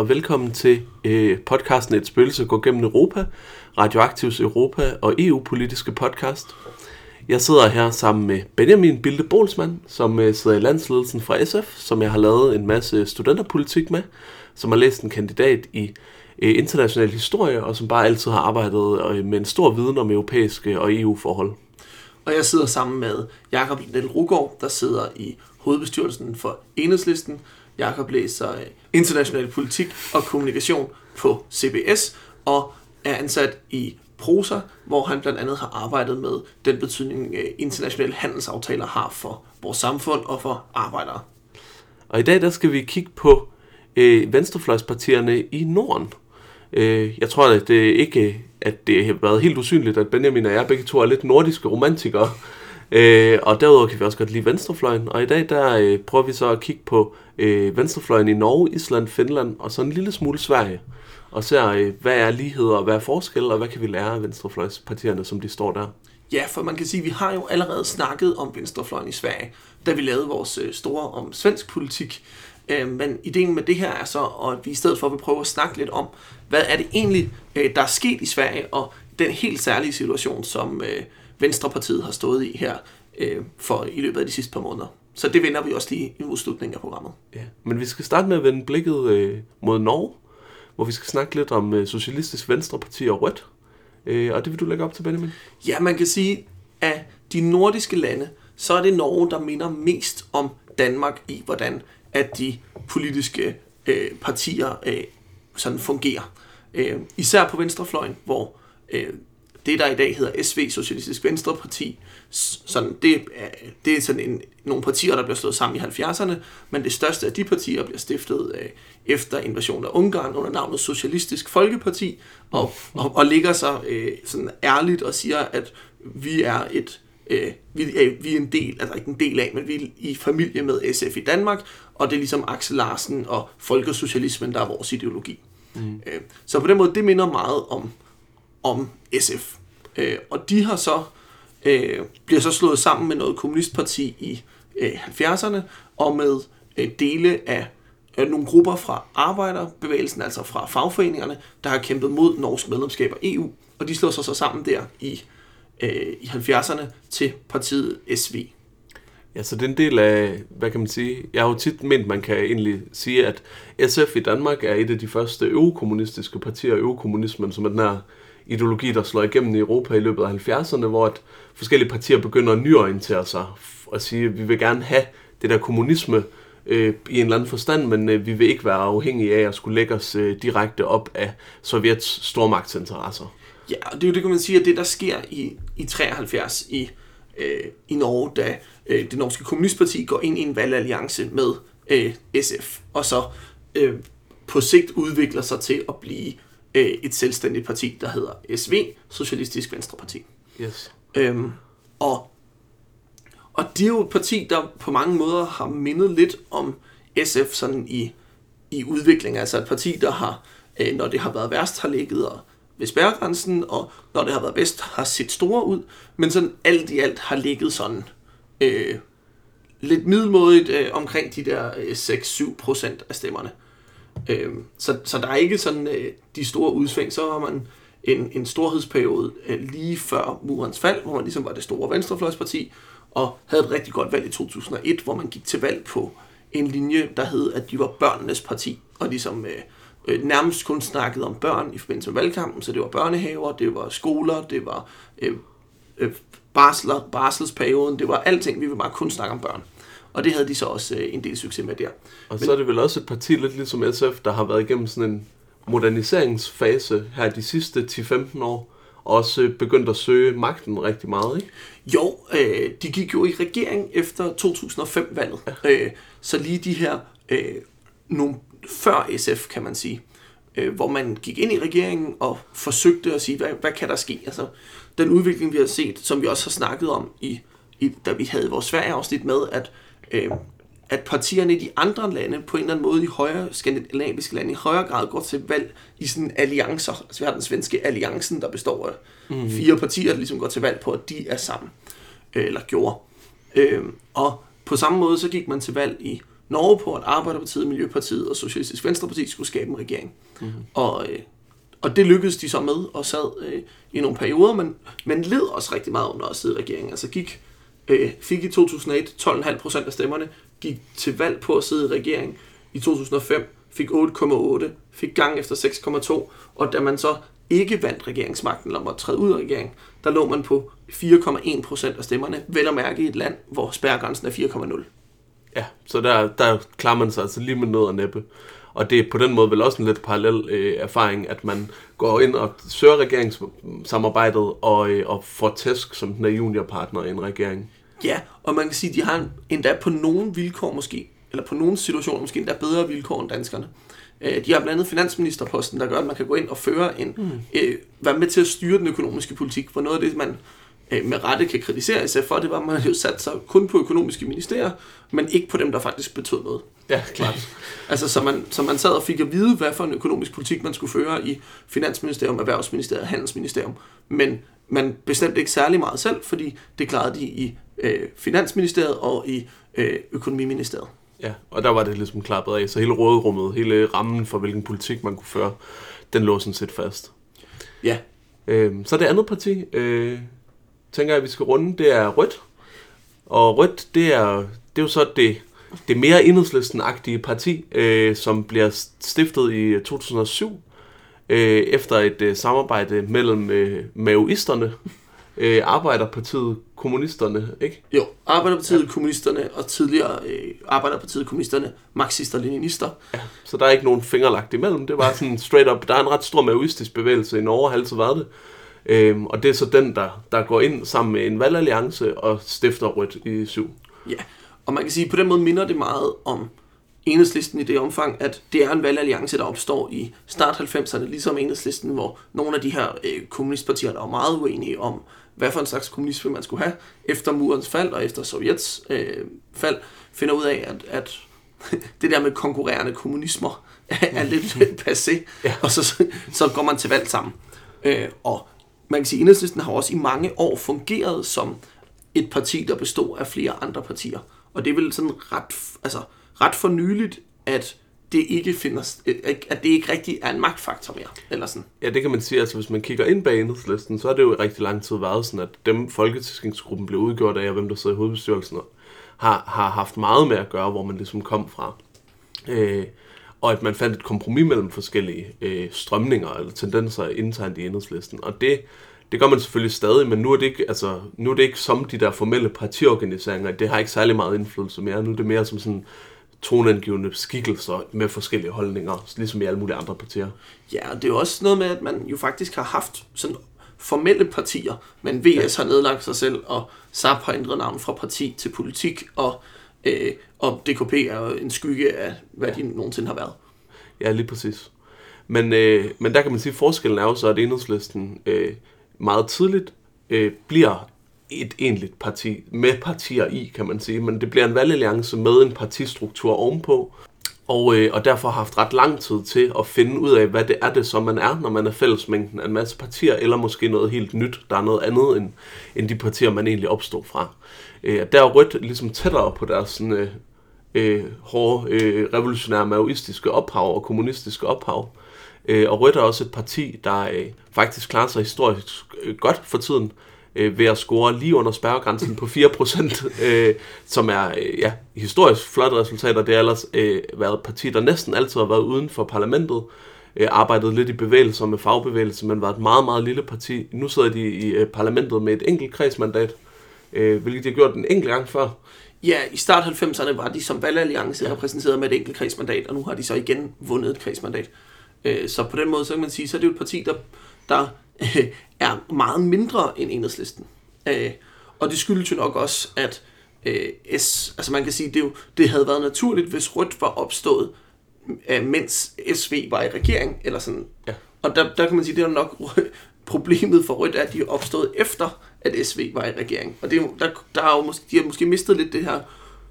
Og velkommen til øh, podcasten Et spøgelse går gennem Europa, Radioaktivs Europa og EU-politiske podcast. Jeg sidder her sammen med Benjamin Bilde Bolsmann, som øh, sidder i landsledelsen fra SF, som jeg har lavet en masse studenterpolitik med, som har læst en kandidat i øh, international historie, og som bare altid har arbejdet øh, med en stor viden om europæiske og EU-forhold. Og jeg sidder sammen med Jakob Lindel Rugård, der sidder i hovedbestyrelsen for Enhedslisten. Jakob læser øh, international politik og kommunikation på CBS og er ansat i Prosa, hvor han blandt andet har arbejdet med den betydning, øh, internationale handelsaftaler har for vores samfund og for arbejdere. Og i dag der skal vi kigge på øh, venstrefløjspartierne i Norden. Øh, jeg tror, at det ikke at det har været helt usynligt, at Benjamin og jeg begge to er lidt nordiske romantikere. Øh, og derudover kan vi også godt lide venstrefløjen. Og i dag der øh, prøver vi så at kigge på øh, venstrefløjen i Norge, Island, Finland og så en lille smule Sverige. Og ser, øh, hvad er ligheder og hvad er forskel, og hvad kan vi lære af venstrefløjspartierne, som de står der. Ja, for man kan sige, at vi har jo allerede snakket om venstrefløjen i Sverige, da vi lavede vores øh, store om svensk politik. Øh, men ideen med det her er så, at vi i stedet for vil prøve at snakke lidt om, hvad er det egentlig, øh, der er sket i Sverige, og den helt særlige situation, som øh, Venstrepartiet har stået i her for i løbet af de sidste par måneder. Så det vender vi også lige i slutningen af programmet. Ja, men vi skal starte med at vende blikket mod Norge, hvor vi skal snakke lidt om Socialistisk Venstreparti og Rødt. og det vil du lægge op til, Benjamin? Ja, man kan sige, at de nordiske lande, så er det Norge, der minder mest om Danmark i, hvordan at de politiske øh, partier øh, sådan fungerer. Øh, især på venstrefløjen, hvor øh, det, der i dag hedder SV, Socialistisk Venstreparti, sådan, det, er, det er sådan en, nogle partier, der bliver slået sammen i 70'erne, men det største af de partier bliver stiftet øh, efter invasionen af Ungarn under navnet Socialistisk Folkeparti, og, og, og ligger sig øh, sådan ærligt og siger, at vi er et øh, vi, er, vi er en del, altså ikke en del af, men vi er i familie med SF i Danmark, og det er ligesom Axel Larsen og folkesocialismen, der er vores ideologi. Mm. Øh, så på den måde, det minder meget om, om SF. Øh, og de har så, øh, bliver så slået sammen med noget kommunistparti i øh, 70'erne, og med øh, dele af øh, nogle grupper fra arbejderbevægelsen, altså fra fagforeningerne, der har kæmpet mod norsk medlemskab af EU, og de slår sig så sammen der i øh, i 70'erne til partiet SV. Ja, så den er del af, hvad kan man sige, jeg har jo tit ment, man kan egentlig sige, at SF i Danmark er et af de første økokommunistiske partier, økokommunismen, som er den her ideologi, der slår igennem i Europa i løbet af 70'erne, hvor at forskellige partier begynder at nyorientere sig og sige, at vi vil gerne have det der kommunisme øh, i en eller anden forstand, men øh, vi vil ikke være afhængige af at skulle lægge os øh, direkte op af Sovjets stormagtsinteresser. Ja, og det er jo det, kan man sige, at det, der sker i, i 73 i, øh, i Norge, da øh, det norske kommunistparti går ind i en valgalliance med øh, SF, og så øh, på sigt udvikler sig til at blive øh, et selvstændigt parti, der hedder SV, Socialistisk Venstreparti. Yes. Øhm, og, og det er jo et parti, der på mange måder har mindet lidt om SF sådan i, i udvikling. Altså et parti, der har, øh, når det har været værst, har ligget og ved spærregrænsen, og når det har været bedst, har set store ud, men sådan alt i alt har ligget sådan øh, lidt middelmådigt øh, omkring de der øh, 6-7 procent af stemmerne. Øh, så, så der er ikke sådan øh, de store udsving. Så har man en, en storhedsperiode øh, lige før murens fald, hvor man ligesom var det store venstrefløjsparti, og havde et rigtig godt valg i 2001, hvor man gik til valg på en linje, der hed, at de var børnenes parti, og ligesom øh, øh, nærmest kun snakkede om børn i forbindelse med valgkampen, så det var børnehaver, det var skoler, det var øh, øh, barsler, barselsperioden, det var alting, vi ville bare kun snakke om børn. Og det havde de så også øh, en del succes med der. Og Men, så er det vel også et parti lidt ligesom SF, der har været igennem sådan en moderniseringsfase her de sidste 10-15 år, og også øh, begyndt at søge magten rigtig meget, ikke? Jo, øh, de gik jo i regering efter 2005-valget. Ja. Øh, så lige de her øh, nogle før SF, kan man sige, øh, hvor man gik ind i regeringen og forsøgte at sige, hvad, hvad kan der ske? Altså, den udvikling, vi har set, som vi også har snakket om, i, i da vi havde vores Sverige-afsnit med, at, øh, at partierne i de andre lande, på en eller anden måde i højere skandinaviske lande, i højere grad går til valg i sådan alliancer. Altså vi har den svenske alliancen, der består af mm. fire partier, der ligesom går til valg på, at de er sammen, øh, eller gjorde. Øh, og på samme måde så gik man til valg i Norge på, at Arbejderpartiet, Miljøpartiet og Socialistisk Venstreparti skulle skabe en regering. Mm-hmm. Og, øh, og det lykkedes de så med, og sad øh, i nogle perioder, men, men led også rigtig meget under at sidde i regeringen. Altså gik, øh, fik i 2008 12,5 procent af stemmerne, gik til valg på at sidde i regering. I 2005 fik 8,8, fik gang efter 6,2, og da man så ikke vandt regeringsmagten, eller måtte træde ud af regeringen, der lå man på 4,1 procent af stemmerne, vel at mærke i et land, hvor spærregrænsen er 4,0. Ja, så der, der klarer man sig altså lige med noget og næppe. Og det er på den måde vel også en lidt parallel øh, erfaring, at man går ind og søger regeringssamarbejdet og, øh, og får tæsk som den er juniorpartner i en regering. Ja, og man kan sige, at de har endda på nogle vilkår måske, eller på nogle situationer måske endda bedre vilkår end danskerne. Øh, de har blandt andet finansministerposten, der gør, at man kan gå ind og føre en, mm. øh, være med til at styre den økonomiske politik, for noget af det, man øh, med rette kan kritisere SF for, det var, at man jo sat sig kun på økonomiske ministerier, men ikke på dem, der faktisk betød noget. Ja, klart. altså, så man, så man sad og fik at vide, hvad for en økonomisk politik man skulle føre i Finansministerium, Erhvervsministerium og Handelsministerium. Men man bestemte ikke særlig meget selv, fordi det klarede de i øh, Finansministeriet og i øh, Økonomiministeriet. Ja, og der var det ligesom klappet af, så hele rådrummet, hele rammen for, hvilken politik man kunne føre, den lå sådan set fast. Ja. Øh, så det andet parti, øh, tænker jeg, vi skal runde, det er Rødt. Og Rødt, det er, det er jo så det, det mere enhedslisten-agtige parti, øh, som bliver stiftet i 2007, øh, efter et øh, samarbejde mellem øh, maoisterne, øh, Arbejderpartiet, kommunisterne, ikke? Jo, Arbejderpartiet, ja. kommunisterne og tidligere øh, Arbejderpartiet, kommunisterne, marxister, leninister. Ja, så der er ikke nogen fingerlagt imellem. Det var sådan straight up. Der er en ret stor maoistisk bevægelse i Norge, har altid været det. Øhm, og det er så den, der, der går ind sammen med en valgalliance og stifter Rødt i syv. Ja, og man kan sige, at på den måde minder det meget om enhedslisten i det omfang, at det er en valgalliance, der opstår i start 90'erne, ligesom enhedslisten, hvor nogle af de her øh, kommunistpartier, der var meget uenige om, hvad for en slags kommunisme man skulle have, efter murens fald og efter Sovjets øh, fald, finder ud af, at, at det der med konkurrerende kommunismer er lidt passé, ja. og så, så går man til valg sammen. Øh, og man kan sige, at Enhedslisten har også i mange år fungeret som et parti, der består af flere andre partier. Og det er vel sådan ret, altså, ret for nyligt, at det ikke finder, øh, at det ikke rigtig er en magtfaktor mere, eller sådan. Ja, det kan man sige. Altså, hvis man kigger ind bag enhedslisten, så er det jo rigtig lang tid været sådan, at dem folketingsgruppen blev udgjort af, og hvem der sidder i hovedbestyrelsen, har, har haft meget med at gøre, hvor man ligesom kom fra. Øh, og at man fandt et kompromis mellem forskellige øh, strømninger eller tendenser internt i enhedslisten. Og det, det gør man selvfølgelig stadig, men nu er, det ikke, altså, nu er det ikke som de der formelle partiorganiseringer. Det har ikke særlig meget indflydelse mere. Nu er det mere som sådan tonangivende skikkelser med forskellige holdninger, ligesom i alle mulige andre partier. Ja, og det er jo også noget med, at man jo faktisk har haft sådan formelle partier, men VS har nedlagt sig selv, og SAP har ændret navn fra parti til politik, og, øh, og DKP er jo en skygge af, hvad ja. de nogensinde har været. Ja, lige præcis. Men, øh, men der kan man sige, at forskellen er jo så, at enhedslisten øh, meget tidligt øh, bliver et egentligt parti, med partier i, kan man sige, men det bliver en valgalliance med en partistruktur ovenpå, og, øh, og derfor har haft ret lang tid til at finde ud af, hvad det er det, som man er, når man er fællesmængden af en masse partier, eller måske noget helt nyt, der er noget andet end, end de partier, man egentlig opstod fra. Øh, der er Rødt ligesom tættere på deres sådan, øh, øh, hårde, øh, revolutionære, maoistiske ophav og kommunistiske ophav. Øh, og Rødt er også et parti, der øh, faktisk klarer sig historisk øh, godt for tiden øh, ved at score lige under spærregrænsen på 4%, øh, som er øh, ja, historisk flot resultat, og Det har ellers øh, været et parti, der næsten altid har været uden for parlamentet, øh, arbejdet lidt i bevægelser med fagbevægelse, men var et meget, meget lille parti. Nu sidder de i øh, parlamentet med et enkelt kredsmandat, øh, hvilket de har gjort en enkelt gang før. Ja, i start 90'erne var de som valgalliance ja. repræsenteret med et enkelt kredsmandat, og nu har de så igen vundet et kredsmandat. Øh, så på den måde, så kan man sige, så er det jo et parti, der, der øh, er meget mindre end enhedslisten. Øh, og det skyldes jo nok også, at S, altså man kan sige, det, jo, det havde været naturligt, hvis Rødt var opstået, mens SV var i regering, eller sådan. Ja. Og der, der kan man sige, det er nok problemet for Rødt, at de er opstået efter, at SV var i regering. Og det, der, der er jo måske, de har måske mistet lidt det her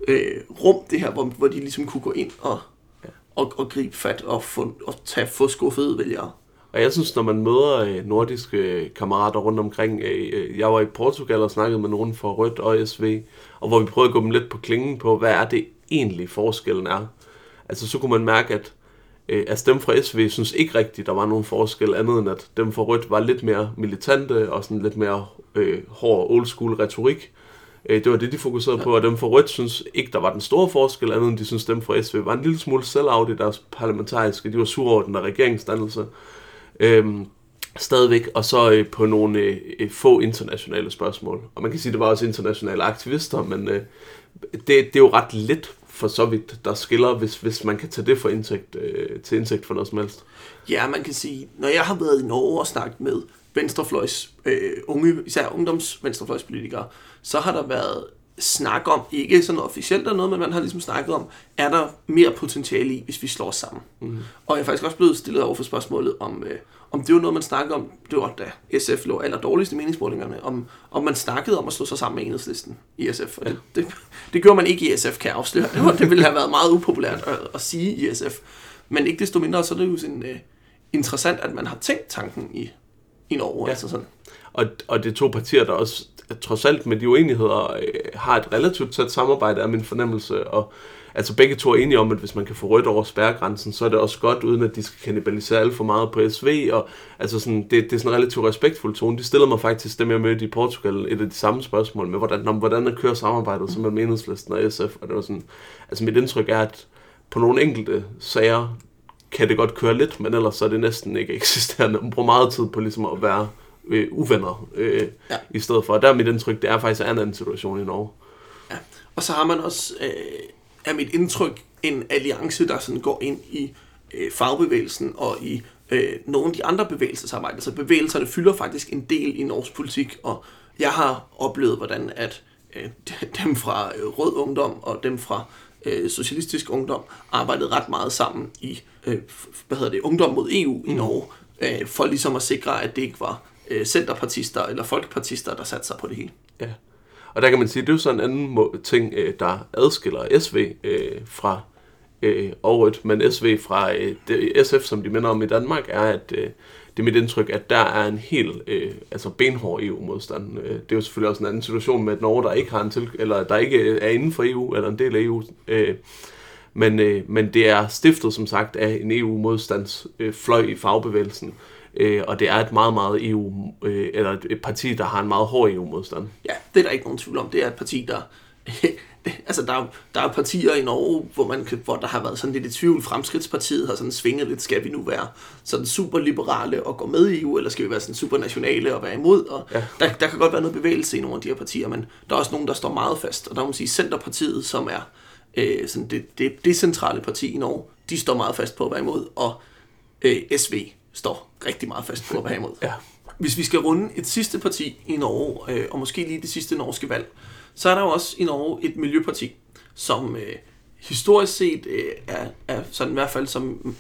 øh, rum, det her, hvor, hvor de ligesom kunne gå ind og, ja. og, og gribe fat og, få, og tage, få skuffede vælgere. Og jeg synes, når man møder øh, nordiske øh, kammerater rundt omkring, øh, jeg var i Portugal og snakkede med nogen fra Rødt og SV, og hvor vi prøvede at gå dem lidt på klingen på, hvad er det egentlig forskellen er. Altså så kunne man mærke, at øh, at dem fra SV synes ikke rigtigt, der var nogen forskel andet end, at dem fra Rødt var lidt mere militante og sådan lidt mere øh, hård old school retorik. Øh, det var det, de fokuserede på, og dem fra Rødt synes ikke, der var den store forskel, andet end de synes, dem fra SV var en lille smule sell-out i deres parlamentariske. De var sure over den der regeringsdannelse. Øh, stadigvæk, og så øh, på nogle øh, øh, få internationale spørgsmål. Og man kan sige, at det var også internationale aktivister, men øh, det, det er jo ret lidt for så vidt, der skiller, hvis, hvis man kan tage det for indsigt, øh, til indsigt for noget som helst. Ja, man kan sige, når jeg har været i Norge og snakket med venstrefløjs, øh, unge, især ungdoms venstrefløjspolitikere, så har der været snak om, ikke sådan officielt eller noget, men man har ligesom snakket om, er der mere potentiale i, hvis vi slår os sammen? Mm. Og jeg er faktisk også blevet stillet over for spørgsmålet, om, øh, om det var noget, man snakkede om, det var da SF lå aller dårligst i meningsmålingerne, om, om man snakkede om at slå sig sammen med enhedslisten i SF. Og det, det, det gjorde man ikke i SF, kan jeg afsløre. Det, var, det ville have været meget upopulært at, at sige i SF. Men ikke desto mindre, så er det jo sådan, uh, interessant, at man har tænkt tanken i, i Norge. Ja. Altså sådan. Og, og det er to partier, der også trods alt med de uenigheder øh, har et relativt tæt samarbejde, er min fornemmelse. Og altså begge to er enige om, at hvis man kan få rødt over spærregrænsen, så er det også godt, uden at de skal kanibalisere alt for meget på SV. Og altså sådan, det, det er sådan en relativt respektfuld tone. De stiller mig faktisk dem, jeg mødte i Portugal, et af de samme spørgsmål med, hvordan, om, hvordan er kører samarbejdet som mellem enhedslisten og SF. Og det var sådan, altså mit indtryk er, at på nogle enkelte sager kan det godt køre lidt, men ellers så er det næsten ikke eksisterende. Man bruger meget tid på ligesom at være øh, uvenner øh, ja. i stedet for. Og der er mit indtryk, det er faktisk en anden situation i Norge. Ja. Og så har man også, øh, er mit indtryk, en alliance, der sådan går ind i øh, fagbevægelsen og i øh, nogle af de andre bevægelsesarbejder. Så bevægelserne fylder faktisk en del i norsk politik, og jeg har oplevet, hvordan at øh, dem fra øh, Rød Ungdom og dem fra øh, Socialistisk Ungdom arbejdede ret meget sammen i øh, hvad hedder det, Ungdom mod EU i mm. Norge, øh, for ligesom at sikre, at det ikke var øh, centerpartister eller folkepartister, der satte sig på det hele. Ja. Og der kan man sige, det er jo sådan en anden ting, øh, der adskiller SV øh, fra øh, Aarhus, men SV fra øh, det, SF, som de minder om i Danmark, er, at øh, det er mit indtryk, at der er en helt øh, altså benhård EU-modstand. Øh, det er jo selvfølgelig også en anden situation med et Norge, der ikke har en til, eller der ikke øh, er inden for EU, eller en del af EU. Øh, men, øh, men det er stiftet, som sagt, af en EU-modstandsfløj øh, i fagbevægelsen. Øh, og det er et meget, meget EU, øh, eller et parti, der har en meget hård EU-modstand. Ja, det er der ikke nogen tvivl om. Det er et parti, der... altså, der, der er partier i Norge, hvor, man, hvor der har været sådan lidt i tvivl. Fremskridtspartiet har sådan svinget lidt, skal vi nu være sådan superliberale og gå med i EU, eller skal vi være sådan supernationale og være imod? Og ja. der, der kan godt være noget bevægelse i nogle af de her partier, men der er også nogen, der står meget fast. Og der må man sige, Centerpartiet, som er øh, sådan det, det decentrale parti i Norge, de står meget fast på at være imod, og øh, SV står rigtig meget fast på at være imod. Ja. Hvis vi skal runde et sidste parti i Norge, øh, og måske lige det sidste norske valg, så er der jo også i Norge et miljøparti, som øh, historisk set øh, er, er sådan i hvert fald som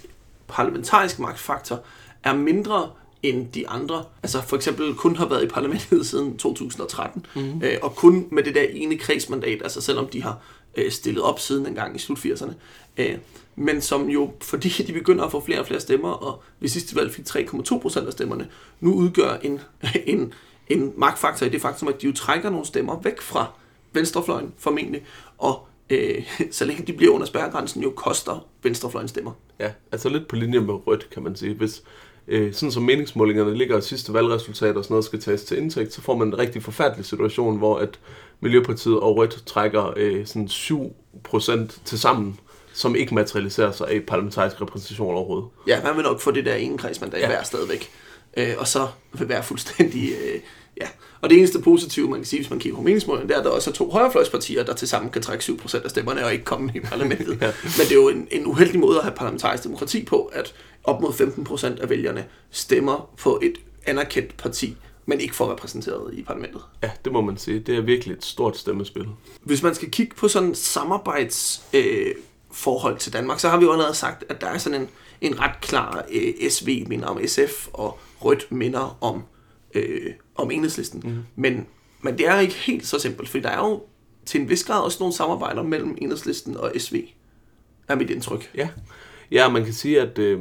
parlamentarisk magtfaktor, er mindre end de andre. Altså for eksempel kun har været i parlamentet siden 2013, mm-hmm. øh, og kun med det der ene kredsmandat, altså selvom de har øh, stillet op siden en gang i slut 80'erne. Øh, men som jo, fordi de begynder at få flere og flere stemmer, og ved sidste valg fik 3,2 procent af stemmerne, nu udgør en, en, en magtfaktor i det faktum, at de jo trækker nogle stemmer væk fra venstrefløjen formentlig, og øh, så længe de bliver under spærregrænsen, jo koster venstrefløjen stemmer. Ja, altså lidt på linje med rødt, kan man sige. Hvis, øh, sådan som meningsmålingerne ligger og sidste valgresultat og sådan noget skal tages til indtægt, så får man en rigtig forfærdelig situation, hvor at Miljøpartiet og Rødt trækker øh, sådan 7% til sammen som ikke materialiserer sig i parlamentarisk repræsentation overhovedet. Ja, man vil nok få det der ene kredsmandat ja. hver stadigvæk. Øh, og så vil være fuldstændig... Øh, ja. Og det eneste positive, man kan sige, hvis man kigger på meningsmålene, det er, at der også er to højrefløjspartier, der til sammen kan trække 7% af stemmerne og ikke komme i parlamentet. ja. Men det er jo en, en uheldig måde at have parlamentarisk demokrati på, at op mod 15% af vælgerne stemmer på et anerkendt parti, men ikke får repræsenteret i parlamentet. Ja, det må man sige. Det er virkelig et stort stemmespil. Hvis man skal kigge på sådan samarbejds øh, forhold til Danmark, så har vi jo allerede sagt, at der er sådan en, en ret klar øh, SV minder om SF, og Rødt minder om, øh, om enhedslisten. Mm. Men, men det er ikke helt så simpelt, for der er jo til en vis grad også nogle samarbejder mellem enhedslisten og SV, er mit indtryk. Ja, ja man kan sige, at øh,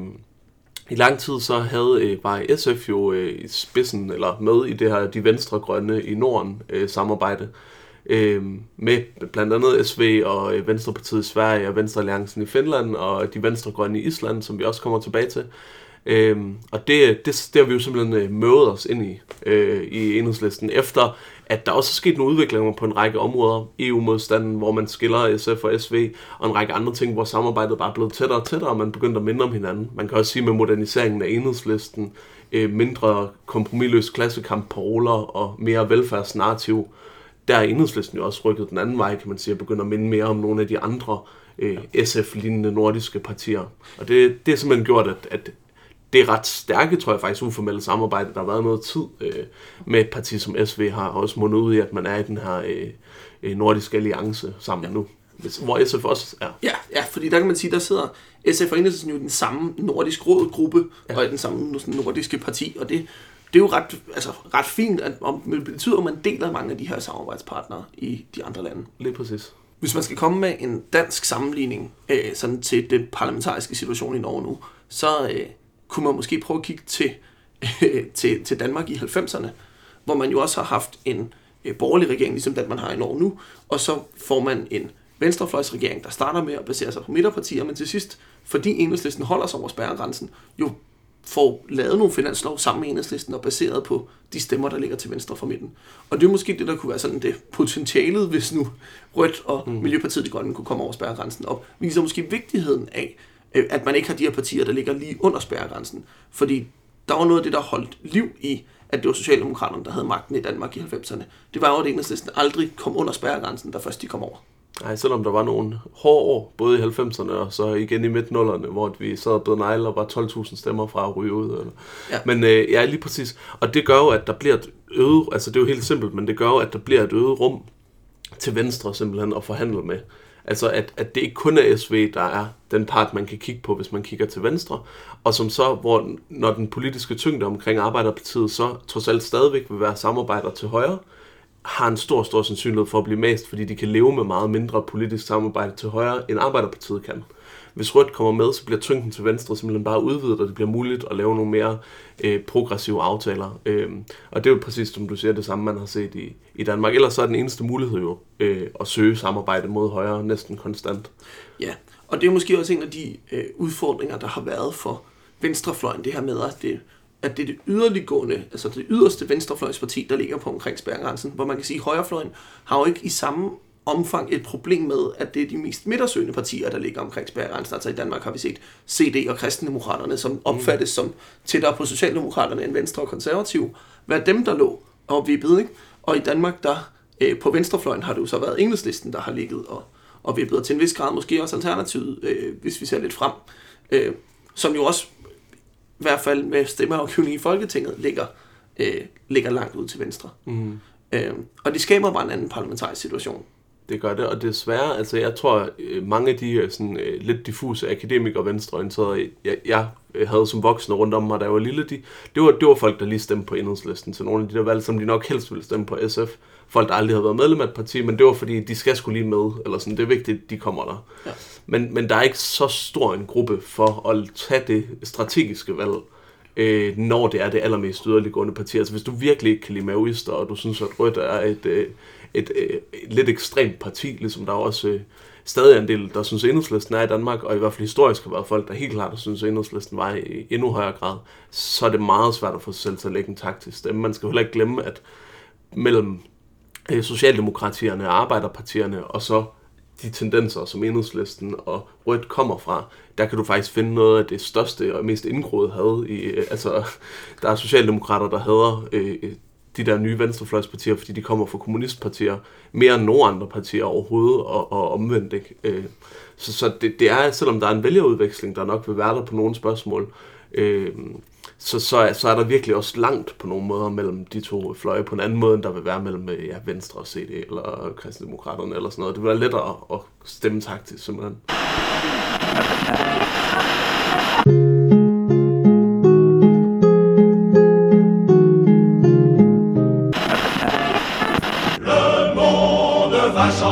i lang tid så havde øh, var SF jo øh, i spidsen, eller med i det her De Venstre Grønne i Norden øh, samarbejde, øh, Øhm, med blandt andet SV og øh, Venstrepartiet i Sverige og Venstrealliancen i Finland og de venstregrønne i Island, som vi også kommer tilbage til. Øh, og det, det, det har vi jo simpelthen øh, mødet os ind i, øh, i enhedslisten, efter at der også er sket nogle udviklinger på en række områder. EU-modstanden, hvor man skiller SF og SV, og en række andre ting, hvor samarbejdet bare er blevet tættere og tættere, og man begynder at minde om hinanden. Man kan også sige med moderniseringen af enhedslisten, øh, mindre kompromilløs klassekamp, paroler og mere velfærdsnarrativ, der er enhedslisten jo også rykket den anden vej, kan man sige, og begynder at minde mere om nogle af de andre øh, SF-lignende nordiske partier. Og det, det er simpelthen gjort, at, at det er ret stærke, tror jeg faktisk, uformelle samarbejde. Der har været noget tid øh, med et parti som SV har også mundet ud i, at man er i den her øh, øh nordiske alliance sammen ja. nu. Hvor SF også er. Ja, ja, fordi der kan man sige, der sidder SF og Enhedslisten jo i den samme nordisk rådgruppe, ja. og i den samme nordiske parti, og det, det er jo ret, altså, ret fint, at om, det betyder, at man deler mange af de her samarbejdspartnere i de andre lande. Lige præcis. Hvis man skal komme med en dansk sammenligning øh, sådan til den parlamentariske situation i Norge nu, så, øh, kunne man måske prøve at kigge til, til, til Danmark i 90'erne, hvor man jo også har haft en øh, borgerlig regering, ligesom den man har i Norge nu, og så får man en venstrefløjsregering, der starter med at basere sig på midterpartier, men til sidst, fordi enhedslisten holder sig over spærregrænsen, jo får lavet nogle finanslov sammen med enhedslisten og baseret på de stemmer, der ligger til venstre for midten. Og det er måske det, der kunne være sådan det potentialet, hvis nu Rødt og mm. Miljøpartiet de Grønne kunne komme over spærregrænsen, og viser måske vigtigheden af, Øh, at man ikke har de her partier, der ligger lige under spærregrænsen. Fordi der var noget af det, der holdt liv i, at det var Socialdemokraterne, der havde magten i Danmark i 90'erne. Det var jo, at enhedslisten aldrig kom under spærregrænsen, da først de kom over. Nej, selvom der var nogle hårde år, både i 90'erne og så igen i midt-nullerne, hvor vi sad og negle og var 12.000 stemmer fra at ryge ud. Eller. Ja. Men øh, ja, lige præcis. Og det gør jo, at der bliver et øget, altså det er jo helt simpelt, men det gør jo, at der bliver et øget rum til venstre simpelthen at forhandle med. Altså at, at det ikke kun er SV, der er den part, man kan kigge på, hvis man kigger til venstre, og som så, hvor når den politiske tyngde omkring Arbejderpartiet så trods alt stadigvæk vil være samarbejder til højre, har en stor, stor sandsynlighed for at blive mast, fordi de kan leve med meget mindre politisk samarbejde til højre, end Arbejderpartiet kan hvis rødt kommer med, så bliver tyngden til venstre simpelthen bare udvidet, og det bliver muligt at lave nogle mere øh, progressive aftaler. Øh, og det er jo præcis, som du siger, det samme, man har set i, i Danmark. Ellers så er den eneste mulighed jo øh, at søge samarbejde mod højre næsten konstant. Ja, og det er måske også en af de øh, udfordringer, der har været for venstrefløjen, det her med, at det, at det er det yderliggående, altså det yderste venstrefløjsparti, der ligger på omkring spærregrænsen, hvor man kan sige, at højrefløjen har jo ikke i samme omfang et problem med, at det er de mest midtersøgende partier, der ligger omkring spærregrænsen. Altså i Danmark har vi set CD og kristendemokraterne, som opfattes som tættere på Socialdemokraterne end Venstre og Konservativ, være dem, der lå og vippede. Ikke? Og i Danmark, der øh, på venstrefløjen har det jo så været enhedslisten, der har ligget og, og vippet, og til en vis grad måske også Alternativet, øh, hvis vi ser lidt frem, øh, som jo også i hvert fald med stemmeafgivning i Folketinget ligger, øh, ligger langt ud til venstre. Mm. Øh, og det skaber bare en anden parlamentarisk situation det gør det, og desværre, altså jeg tror, øh, mange af de øh, sådan, øh, lidt diffuse akademikere venstreorienterede, jeg, jeg havde som voksne rundt om mig, da jeg var lille, de, det, var, det var folk, der lige stemte på enhedslisten, så nogle af de der valg, som de nok helst ville stemme på SF, folk, der aldrig havde været medlem af et parti, men det var fordi, de skal skulle lige med, eller sådan, det er vigtigt, de kommer der. Ja. Men, men der er ikke så stor en gruppe for at tage det strategiske valg, øh, når det er det allermest yderliggående parti. Altså hvis du virkelig ikke kan lide maoister, og du synes, at Rødt er et, øh, et, et, et lidt ekstremt parti, ligesom der er også øh, stadig en del, der synes, at enhedslisten er i Danmark, og i hvert fald historisk har været folk, der helt klart synes, at enhedslisten var i endnu højere grad, så er det meget svært at få sig selv til at lægge en taktisk stemme. Man skal heller ikke glemme, at mellem øh, Socialdemokratierne Arbejderpartierne, og så de tendenser, som enhedslisten og Rødt kommer fra, der kan du faktisk finde noget af det største og mest indgroede had i, øh, altså, der er socialdemokrater, der hader øh, øh, de der nye venstrefløjspartier, fordi de kommer fra kommunistpartier, mere end nogen andre partier overhovedet, og, og omvendt. Ikke? Øh, så så det, det er, selvom der er en vælgerudveksling, der nok vil være der på nogle spørgsmål, øh, så, så, så er der virkelig også langt på nogle måder mellem de to fløje, på en anden måde, end der vil være mellem øh, ja, Venstre og CD, eller Kristendemokraterne, eller sådan noget. Det vil være lettere at stemme taktisk, simpelthen.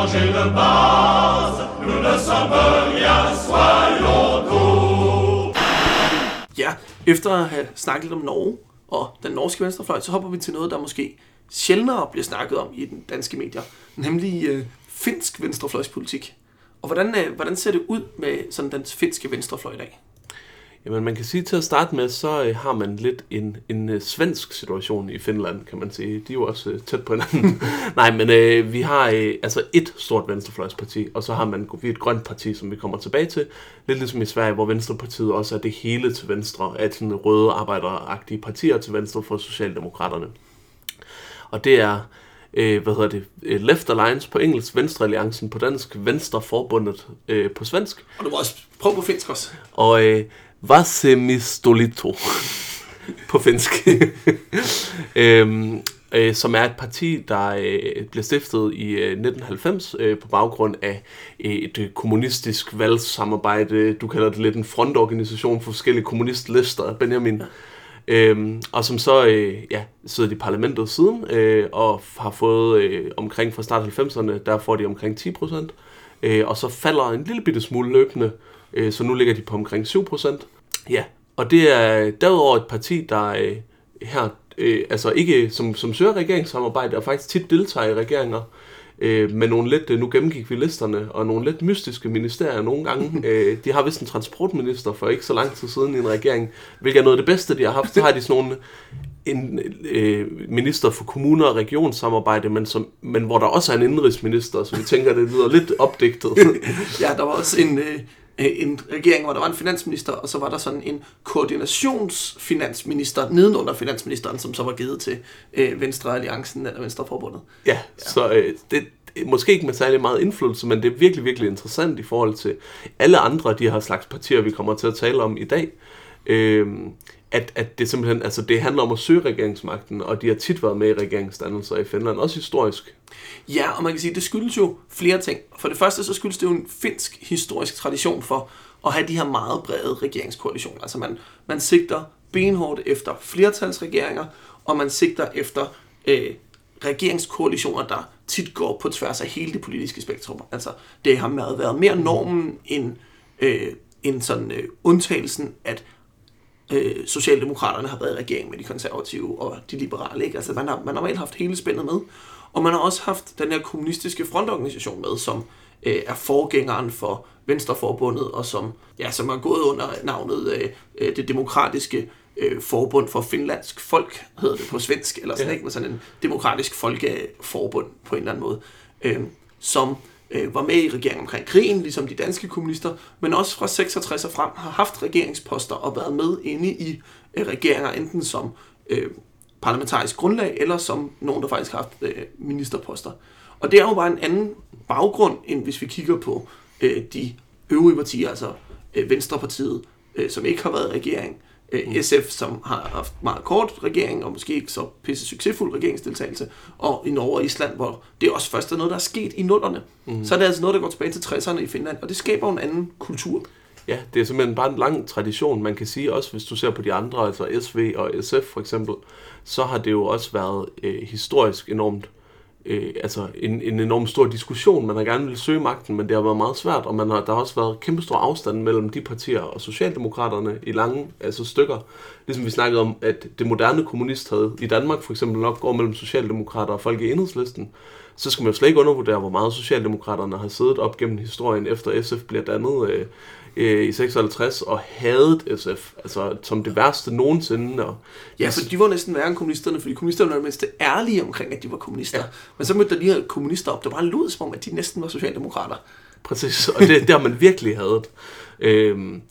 changer de base. Nous ne sommes rien, soir. Efter at have snakket lidt om Norge og den norske venstrefløj, så hopper vi til noget, der måske sjældnere bliver snakket om i den danske medier, nemlig øh, finsk venstrefløjspolitik. Og hvordan, øh, hvordan ser det ud med sådan den finske venstrefløj i dag? Jamen man kan sige til at starte med, så øh, har man lidt en, en øh, svensk situation i Finland, kan man sige. De er jo også øh, tæt på hinanden. Nej, men øh, vi har øh, altså et stort venstrefløjsparti, og så har man vi et grønt parti, som vi kommer tilbage til. Lidt ligesom i Sverige, hvor Venstrepartiet også er det hele til venstre, at sådan røde arbejderagtige partier til venstre for Socialdemokraterne. Og det er øh, hvad hedder det, Left Alliance på engelsk, Venstre Alliancen på dansk, Venstreforbundet øh, på svensk. Og du må også prøve på finsk også. Og øh, Vasemistolito på finsk. øhm, øh, som er et parti, der øh, blev stiftet i øh, 1990 øh, på baggrund af øh, et øh, kommunistisk valgsamarbejde. Du kalder det lidt en frontorganisation for forskellige kommunistlister, Benjamin. Ja. Øhm, og som så øh, ja, sidder i parlamentet siden øh, og har fået øh, omkring fra start 90'erne, der får de omkring 10 procent. Øh, og så falder en lille bitte smule løbende, øh, så nu ligger de på omkring 7 procent. Ja, og det er derudover et parti, der øh, her, øh, altså ikke som, som søger regeringssamarbejde, og faktisk tit deltager i regeringer, øh, med nogle lidt, øh, nu gennemgik vi listerne, og nogle lidt mystiske ministerier nogle gange. øh, de har vist en transportminister for ikke så lang tid siden i en regering, hvilket er noget af det bedste, de har haft. Så har de sådan nogle en øh, minister for kommuner og regionssamarbejde, men, som, men hvor der også er en indrigsminister, så vi tænker, det lyder lidt opdigtet. ja, der var også en, øh, en regering, hvor der var en finansminister, og så var der sådan en koordinationsfinansminister nedenunder finansministeren, som så var givet til øh, Venstre Alliancen eller Venstreforbundet. Ja, ja. så øh, det, måske ikke med særlig meget indflydelse, men det er virkelig, virkelig interessant i forhold til alle andre af de her slags partier, vi kommer til at tale om i dag. Øh, at, at det simpelthen, altså det handler om at søge regeringsmagten, og de har tit været med i regeringsdannelser i Finland, også historisk. Ja, og man kan sige, det skyldes jo flere ting. For det første, så skyldes det jo en finsk historisk tradition for at have de her meget brede regeringskoalitioner. Altså man, man sigter benhårdt efter flertalsregeringer, og man sigter efter øh, regeringskoalitioner, der tit går på tværs af hele det politiske spektrum. Altså det har været mere normen end, øh, end sådan øh, undtagelsen, at øh, Socialdemokraterne har været i regering med de konservative og de liberale. Ikke? Altså, man har, man har vel haft hele spændet med. Og man har også haft den her kommunistiske frontorganisation med, som øh, er forgængeren for Venstreforbundet, og som, ja, som er gået under navnet øh, øh, det demokratiske øh, forbund for finlandsk folk, hedder det på svensk, eller sådan, ja. ikke? Men sådan en demokratisk folkeforbund på en eller anden måde, øh, som øh, var med i regeringen omkring krigen, ligesom de danske kommunister, men også fra 66 og frem har haft regeringsposter og været med inde i øh, regeringer, enten som øh, parlamentarisk grundlag, eller som nogen, der faktisk har haft øh, ministerposter. Og det er jo bare en anden baggrund, end hvis vi kigger på øh, de øvrige partier, altså øh, Venstrepartiet, øh, som ikke har været i regering, øh, SF, som har haft meget kort regering, og måske ikke så pisse succesfuld regeringsdeltagelse, og i Norge og Island, hvor det også først er noget, der er sket i nullerne. Mm. Så er det altså noget, der går tilbage til 60'erne i Finland, og det skaber en anden kultur. Ja, det er simpelthen bare en lang tradition. Man kan sige også, hvis du ser på de andre, altså SV og SF for eksempel, så har det jo også været øh, historisk enormt øh, altså en, en enorm stor diskussion. Man har gerne vil søge magten, men det har været meget svært, og man har, der har også været kæmpe stor afstand mellem de partier og Socialdemokraterne i lange altså stykker. Ligesom vi snakkede om, at det moderne kommunist havde i Danmark for eksempel nok går mellem Socialdemokrater og folk i enhedslisten, så skal man jo slet ikke undervurdere, hvor meget Socialdemokraterne har siddet op gennem historien, efter SF bliver dannet. Øh, øh, i 56 og hadet SF, altså som det værste nogensinde. Og ja, for de var næsten værre end kommunisterne, fordi kommunisterne var mindst ærlige omkring, at de var kommunister. Ja. Men så mødte der de her kommunister op, der bare lød som om, at de næsten var socialdemokrater. Præcis, og det, det har man virkelig hadet. Øhm,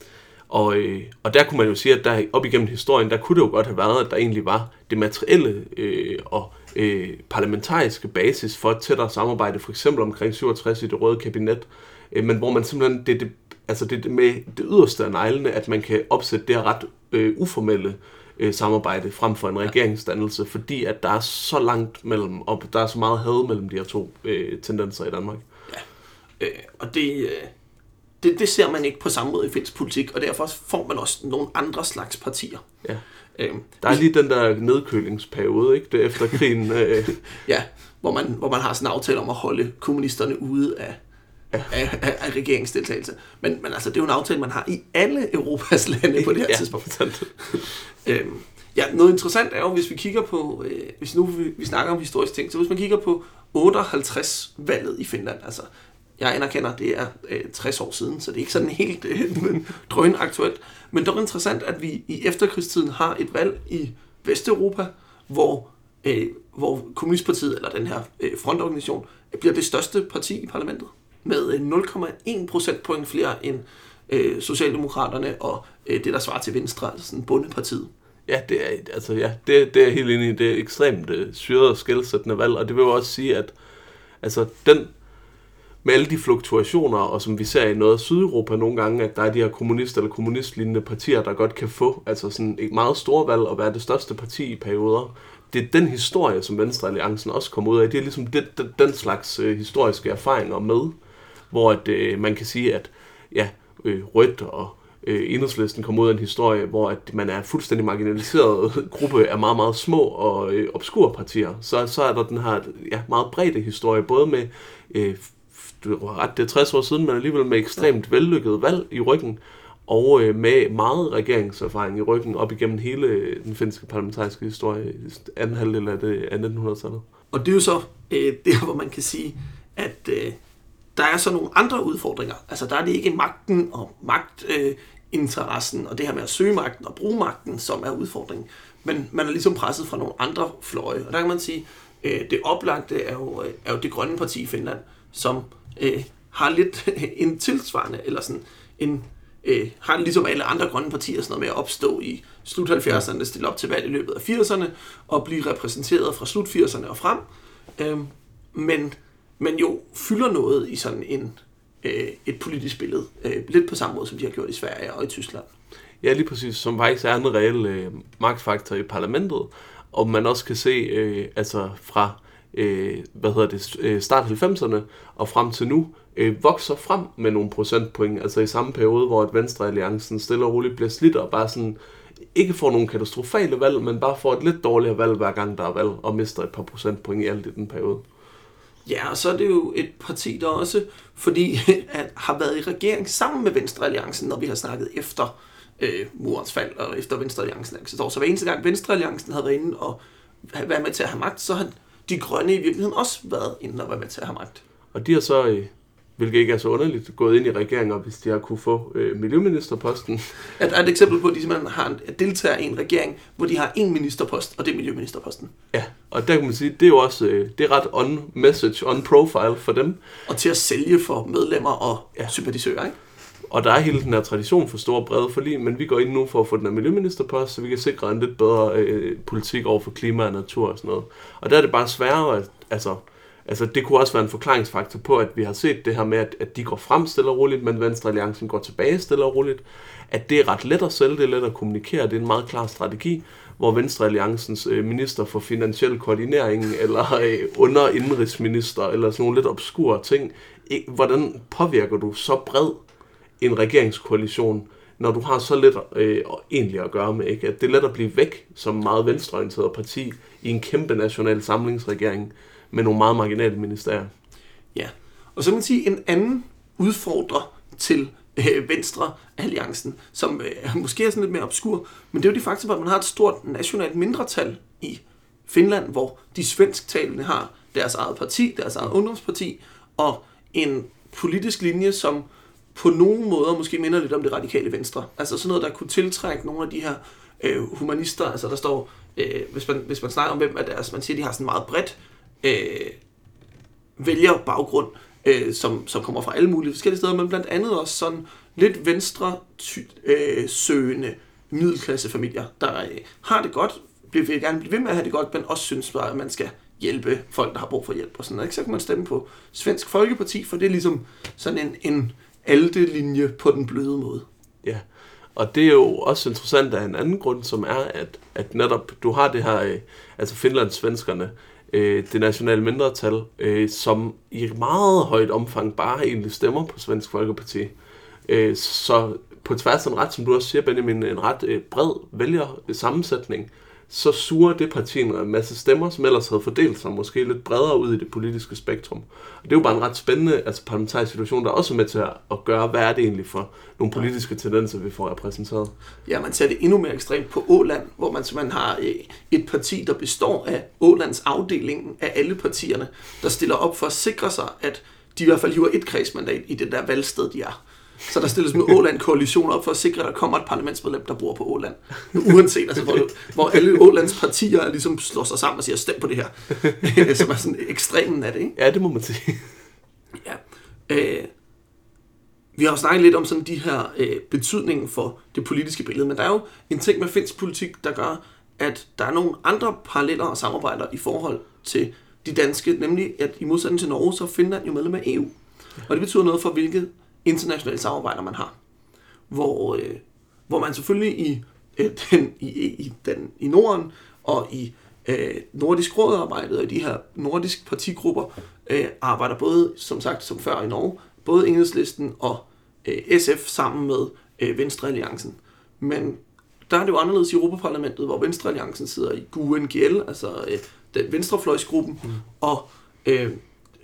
og, øh, og der kunne man jo sige, at der op igennem historien, der kunne det jo godt have været, at der egentlig var det materielle øh, og øh, parlamentariske basis for et tættere samarbejde, for eksempel omkring 67 i det røde kabinet, øh, men hvor man simpelthen, det, det altså det med det yderste af neglene, at man kan opsætte det her ret øh, uformelle øh, samarbejde frem for en regeringsdannelse, fordi at der er så langt mellem, og der er så meget had mellem de her to øh, tendenser i Danmark. Ja, øh, og det, øh, det, det ser man ikke på samme måde i finsk politik, og derfor får man også nogle andre slags partier. Ja. Øh, der er lige den der nedkølingsperiode, ikke? Det efter krigen. Øh. ja, hvor man, hvor man har sådan en aftale om at holde kommunisterne ude af, af, af, af regeringsdeltagelse. Men, men altså, det er jo en aftale, man har i alle Europas lande på det her ja, tidspunkt. øhm, Ja, noget interessant er jo, hvis vi kigger på, øh, hvis nu vi, vi snakker om historiske ting, så hvis man kigger på 58-valget i Finland, altså jeg anerkender, det er øh, 60 år siden, så det er ikke sådan helt øh, drøn aktuelt. Men det er interessant, at vi i efterkrigstiden har et valg i Vesteuropa, hvor, øh, hvor Kommunistpartiet, eller den her øh, frontorganisation, bliver det største parti i parlamentet, med 0,1 procentpoint flere end øh, Socialdemokraterne og øh, det, der svarer til Venstre, altså sådan bundepartiet. Ja, det er, altså, ja, det, det er helt enig i. Det er ekstremt øh, syret og skældsættende valg, og det vil jo også sige, at altså, den, med alle de fluktuationer, og som vi ser i noget af Sydeuropa nogle gange, at der er de her kommunist- eller kommunistlignende partier, der godt kan få altså sådan et meget stort valg og være det største parti i perioder. Det er den historie, som Venstre Alliancen også kommer ud af. Det er ligesom det, den, den slags øh, historiske erfaringer med, hvor at, øh, man kan sige, at ja, øh, rødt og øh, enhedslisten kom ud af en historie, hvor at man er fuldstændig marginaliseret gruppe af meget, meget små og øh, obskure partier. Så, så er der den her ja, meget brede historie, både med, øh, du har ret, det er 60 år siden, men alligevel med ekstremt vellykket valg i ryggen, og øh, med meget regeringserfaring i ryggen op igennem hele øh, den finske parlamentariske historie i anden halvdel af, det, øh, af 1900-tallet. Og det er jo så øh, der, hvor man kan sige, at øh, der er så nogle andre udfordringer. Altså der er det ikke magten og magt, øh, og det her med at søge magten og bruge magten, som er udfordringen. Men man er ligesom presset fra nogle andre fløje. Og der kan man sige, øh, det oplagte er jo, øh, er jo det grønne parti i Finland, som øh, har lidt en tilsvarende, eller sådan en, øh, har ligesom alle andre grønne partier sådan noget med at opstå i slut 70'erne, stille op til valg i løbet af 80'erne, og blive repræsenteret fra slut 80'erne og frem. Øh, men, men jo fylder noget i sådan en øh, et politisk billede. Øh, lidt på samme måde, som de har gjort i Sverige og i Tyskland. Ja, lige præcis. Som faktisk er en reel øh, magtfaktor i parlamentet. Og man også kan se, øh, altså fra øh, hvad hedder det, øh, start 90'erne og frem til nu, øh, vokser frem med nogle procentpoint, altså i samme periode, hvor at Venstrealliancen stille og roligt bliver slidt og bare sådan ikke får nogle katastrofale valg, men bare får et lidt dårligere valg hver gang der er valg, og mister et par procentpoint i alt i den periode. Ja, og så er det jo et parti, der også, fordi at har været i regering sammen med Venstre Alliancen, når vi har snakket efter øh, murens fald og efter Venstre Alliancen eksisterer. Altså, så hver eneste gang Venstre Alliancen havde været inde og været med til at have magt, så har de grønne i virkeligheden også været inde og været med til at have magt. Og de har så øh, hvilket ikke er så underligt, gået ind i regeringer, hvis de har kunne få øh, miljøministerposten. At der er et eksempel på, at de simpelthen har en, deltager i en regering, hvor de har en ministerpost, og det er miljøministerposten. Ja, og der kan man sige, det er jo også øh, det er ret on-message, on-profile for dem. Og til at sælge for medlemmer og ja. sympatisører, ikke? Og der er hele den her tradition for store brede forlig, men vi går ind nu for at få den her miljøministerpost, så vi kan sikre en lidt bedre øh, politik over for klima og natur og sådan noget. Og der er det bare sværere, at, altså, Altså, det kunne også være en forklaringsfaktor på, at vi har set det her med, at, at de går frem stille og roligt, men Venstre Alliancen går tilbage stille og roligt. At det er ret let at sælge, det er let at kommunikere, det er en meget klar strategi, hvor Venstre Alliancens øh, minister for finansiel koordinering, eller øh, underindrigsminister, eller sådan nogle lidt obskure ting, ikke, hvordan påvirker du så bred en regeringskoalition, når du har så lidt øh, egentlig at gøre med, ikke? at det er let at blive væk som meget venstreorienteret parti i en kæmpe national samlingsregering, med nogle meget marginale ministerier. Ja, og så kan man sige, en anden udfordrer til øh, Venstre Alliancen, som øh, måske er sådan lidt mere obskur, men det er jo det faktum, at man har et stort nationalt mindretal i Finland, hvor de svensktalende har deres eget parti, deres eget ungdomsparti, og en politisk linje, som på nogle måder måske minder lidt om det radikale venstre. Altså sådan noget, der kunne tiltrække nogle af de her øh, humanister. Altså der står, øh, hvis, man, hvis man snakker om hvem er deres, man siger, de har sådan meget bredt øh, vælgerbaggrund, øh, som, som kommer fra alle mulige forskellige steder, men blandt andet også sådan lidt venstre øh, søgende middelklassefamilier, der øh, har det godt, vil gerne blive ved med at have det godt, men også synes bare, at man skal hjælpe folk, der har brug for hjælp og sådan noget. Så kan man stemme på Svensk Folkeparti, for det er ligesom sådan en, en alte-linje på den bløde måde. Ja, og det er jo også interessant af en anden grund, som er, at, at netop du har det her, øh, altså finlandssvenskerne, øh, det nationale mindretal, øh, som i meget højt omfang bare egentlig stemmer på Svensk Folkeparti. Øh, så på tværs af en ret, som du også siger, Benjamin, en ret øh, bred vælger sammensætning, så suger det parti en masse stemmer, som ellers havde fordelt sig måske lidt bredere ud i det politiske spektrum. Og det er jo bare en ret spændende altså parlamentarisk situation, der er også med til at gøre, hvad er det egentlig for nogle politiske tendenser, vi får repræsenteret. Ja, man ser det endnu mere ekstremt på Åland, hvor man simpelthen har øh, et parti, der består af Ålands afdelingen af alle partierne, der stiller op for at sikre sig, at de i hvert fald hiver et kredsmandat i det der valgsted, de er. Så der stilles med Åland koalition op for at sikre, at der kommer et parlamentsmedlem, der bor på Åland. Uanset, altså, hvor, hvor alle Ålands partier ligesom slår sig sammen og siger, stem på det her. Som er sådan ekstremen af det, ikke? Ja, det må man sige. Ja. Øh, vi har jo snakket lidt om sådan de her øh, betydningen for det politiske billede, men der er jo en ting med finsk politik, der gør, at der er nogle andre paralleller og samarbejder i forhold til de danske, nemlig at i modsætning til Norge, så er Finland jo medlem af EU. Og det betyder noget for, hvilket internationale samarbejder man har. Hvor, øh, hvor man selvfølgelig i, øh, den, i, i, den, i Norden og i øh, Nordisk Råd-arbejdet og i de her nordiske partigrupper øh, arbejder både, som sagt, som før i Norge, både Enhedslisten og øh, SF sammen med øh, Venstrealliancen. Men der er det jo anderledes i Europaparlamentet, hvor Venstrealliancen sidder i GUNGL, altså øh, den venstrefløjsgruppen, mm. og øh,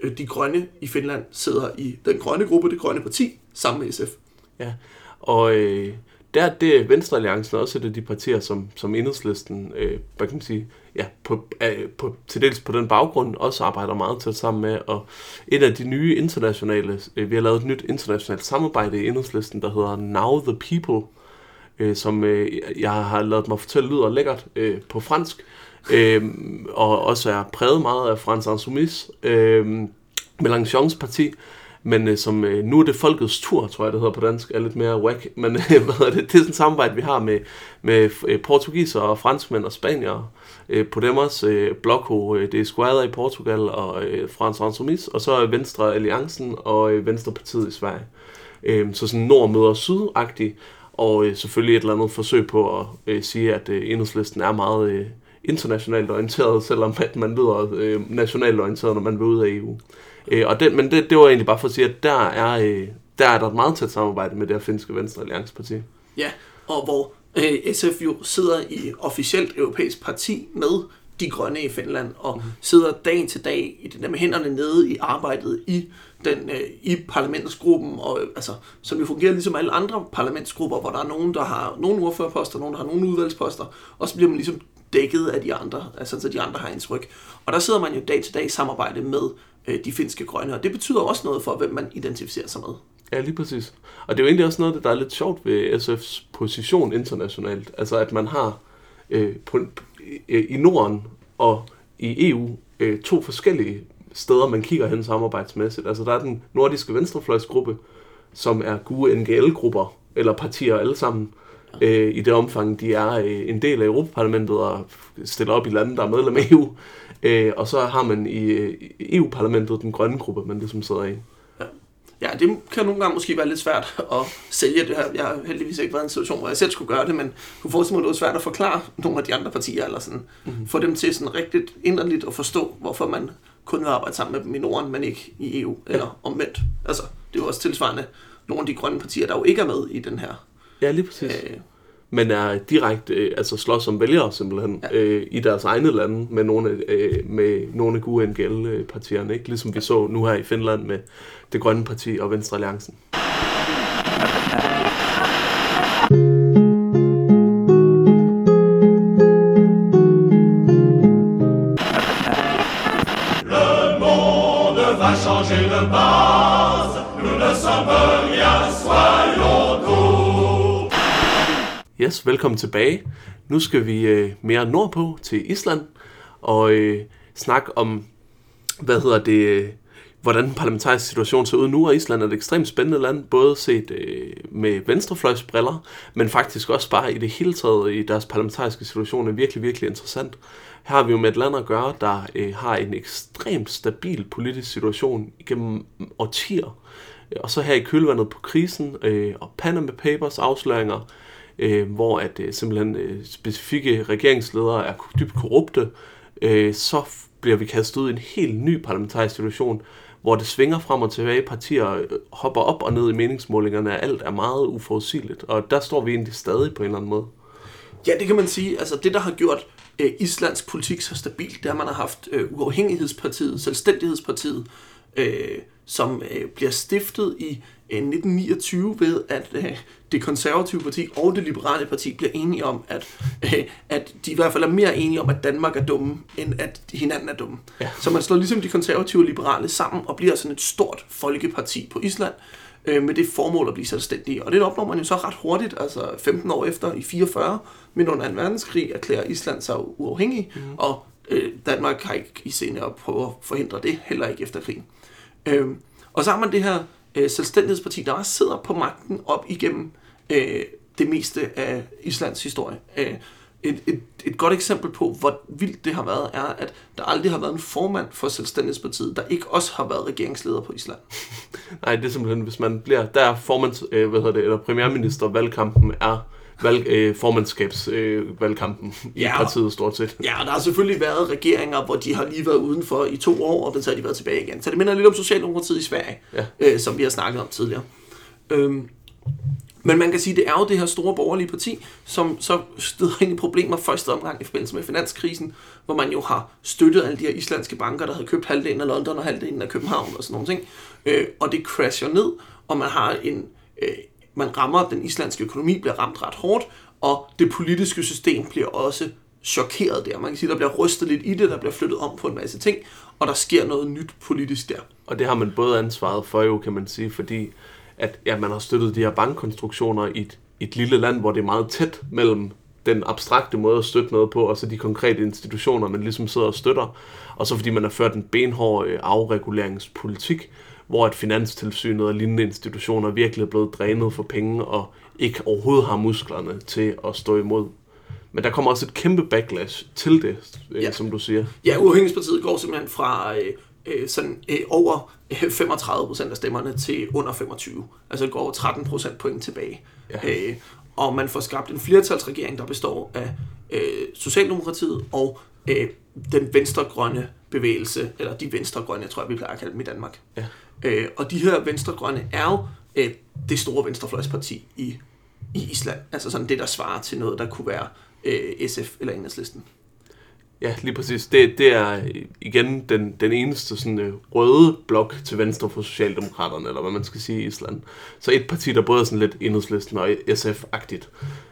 Øh, de grønne i Finland sidder i den grønne gruppe, det grønne parti, sammen med SF. Ja, og øh, der det er Venstrealliancen også et af de partier, som, som enhedslisten, øh, hvad kan man sige, ja, på, øh, på, til dels på den baggrund også arbejder meget tæt sammen med. Og et af de nye internationale, øh, vi har lavet et nyt internationalt samarbejde i enhedslisten, der hedder Now the People, øh, som øh, jeg har lavet mig fortælle lyder lækkert øh, på fransk, øh, og også er præget meget af Frans Insoumis, øh, Mélenchons parti, men øh, som øh, nu er det folkets tur, tror jeg det hedder på dansk, er lidt mere whack, men øh, hvad det, det er sådan et samarbejde, vi har med, med øh, portugiser og franskmænd og spanier, øh, Podemos, øh, Bloco, øh, det er Squadra i Portugal og øh, Frans Insoumis, og så er Venstre Alliancen og øh, Venstrepartiet i Sverige. Øh, så sådan nord møder syd-agtigt, og øh, selvfølgelig et eller andet forsøg på at øh, sige, at øh, enhedslisten er meget øh, internationalt orienteret, selvom at man lyder øh, nationalt orienteret, når man vil ud af EU. Øh, og det, men det, det var egentlig bare for at sige, at der er, øh, der er der et meget tæt samarbejde med det her finske Venstre Allianceparti. Ja, og hvor øh, SF jo sidder i officielt europæisk parti med de grønne i Finland, og mm. sidder dag til dag i det der med hænderne nede i arbejdet i den øh, i parlamentsgruppen, og, øh, altså, som jo fungerer ligesom alle andre parlamentsgrupper, hvor der er nogen, der har nogle ordførerposter, nogen, der har nogle udvalgsposter, og så bliver man ligesom dækket af de andre, altså så de andre har ens ryg. Og der sidder man jo dag til dag i samarbejde med øh, de finske grønne, og det betyder også noget for, hvem man identificerer sig med. Ja, lige præcis. Og det er jo egentlig også noget, der er lidt sjovt ved SF's position internationalt. Altså at man har øh, på, øh, i Norden og i EU øh, to forskellige steder, man kigger hen samarbejdsmæssigt. Altså der er den nordiske venstrefløjsgruppe, som er gode NGL-grupper, eller partier alle sammen, øh, i det omfang, de er øh, en del af Europaparlamentet og stiller op i lande, der er medlem af EU. Øh, og så har man i øh, EU-parlamentet den grønne gruppe, man ligesom sidder i. Ja. ja, det kan nogle gange måske være lidt svært at sælge det her. Jeg har heldigvis ikke været i en situation, hvor jeg selv skulle gøre det, men kunne forestille mig, at det var svært at forklare nogle af de andre partier, eller sådan, mm-hmm. få dem til sådan rigtigt inderligt at forstå, hvorfor man kun vil arbejde sammen med dem i Norden, men ikke i EU, eller ja. omvendt. Altså, det er jo også tilsvarende nogle af de grønne partier, der jo ikke er med i den her. Ja, lige præcis. Øh, men er direkte øh, altså slås som vælgere simpelthen ja. øh, i deres egne lande med nogle af, øh, med nogle af gode NGL-partierne, ikke? ligesom vi så nu her i Finland med det grønne parti og Venstre Alliancen. Yes, velkommen tilbage. Nu skal vi øh, mere nordpå til Island og øh, snakke om, hvad hedder det, øh, hvordan den parlamentariske situation ser ud nu, og Island er et ekstremt spændende land, både set øh, med venstrefløjsbriller, men faktisk også bare i det hele taget i deres parlamentariske situation er virkelig, virkelig interessant. Her har vi jo med et land at gøre, der øh, har en ekstremt stabil politisk situation igennem årtier. Og så her i kølvandet på krisen øh, og Panama Papers afsløringer, øh, hvor at øh, simpelthen øh, specifikke regeringsledere er dybt korrupte, øh, så bliver vi kastet ud i en helt ny parlamentarisk situation, hvor det svinger frem og tilbage, partier øh, hopper op og ned i meningsmålingerne, og alt er meget uforudsigeligt. Og der står vi egentlig stadig på en eller anden måde. Ja, det kan man sige. Altså det, der har gjort øh, Islands politik så stabilt, der man har haft øh, uafhængighedspartiet, selvstændighedspartiet, øh, som øh, bliver stiftet i 1929 ved, at øh, det konservative parti og det liberale parti bliver enige om, at, øh, at de i hvert fald er mere enige om, at Danmark er dumme, end at hinanden er dumme. Ja. Så man slår ligesom de konservative og liberale sammen og bliver sådan et stort folkeparti på Island, øh, med det formål at blive selvstændige. Og det opnår man jo så ret hurtigt, altså 15 år efter, i 44, men under en verdenskrig erklærer Island sig uafhængig, mm. og øh, Danmark har ikke i scene at prøve at forhindre det, heller ikke efter krigen. Øh, og så har man det her øh, selvstændighedsparti, der også sidder på magten op igennem øh, det meste af Islands historie. Øh, et, et, et godt eksempel på, hvor vildt det har været, er, at der aldrig har været en formand for Selvstændighedspartiet, der ikke også har været regeringsleder på Island. Nej, det er simpelthen, hvis man bliver, der er formands, øh, hvad hedder det, eller premierminister, valgkampen er valg, øh, formandskabsvalgkampen øh, i ja, partiet stort set. Ja, der har selvfølgelig været regeringer, hvor de har lige været udenfor i to år, og så har de været tilbage igen. Så det minder lidt om Socialdemokratiet i Sverige, ja. øh, som vi har snakket om tidligere. Øhm, men man kan sige, at det er jo det her store borgerlige parti, som så støder ind i problemer første omgang i forbindelse med finanskrisen, hvor man jo har støttet alle de her islandske banker, der havde købt halvdelen af London og halvdelen af København og sådan nogle ting. Øh, og det crasher ned, og man har en, øh, man rammer, den islandske økonomi bliver ramt ret hårdt, og det politiske system bliver også chokeret der. Man kan sige, der bliver rystet lidt i det, der bliver flyttet om på en masse ting, og der sker noget nyt politisk der. Og det har man både ansvaret for jo, kan man sige, fordi at ja, man har støttet de her bankkonstruktioner i et, et lille land, hvor det er meget tæt mellem den abstrakte måde at støtte noget på, og så de konkrete institutioner, man ligesom sidder og støtter. Og så fordi man har ført en benhård øh, afreguleringspolitik, hvor at finanstilsynet og lignende institutioner virkelig er blevet drænet for penge, og ikke overhovedet har musklerne til at stå imod. Men der kommer også et kæmpe backlash til det, øh, ja. som du siger. Ja, Uafhængighedspartiet går simpelthen fra øh, øh, sådan, øh, over 35 procent af stemmerne til under 25. Altså det går over 13 procent point tilbage. Ja. Øh, og man får skabt en flertalsregering, der består af øh, Socialdemokratiet og øh, den venstregrønne bevægelse, eller de venstregrønne, tror jeg, vi plejer at kalde dem i Danmark. Ja. Øh, og de her venstregrønne er jo øh, det store venstrefløjsparti i, i Island. Altså sådan det, der svarer til noget, der kunne være øh, SF eller Enhedslisten. Ja, lige præcis. Det, det er igen den, den eneste sådan, øh, røde blok til venstre for Socialdemokraterne, eller hvad man skal sige i Island. Så et parti, der både er sådan lidt enhedslisten og SF-agtigt.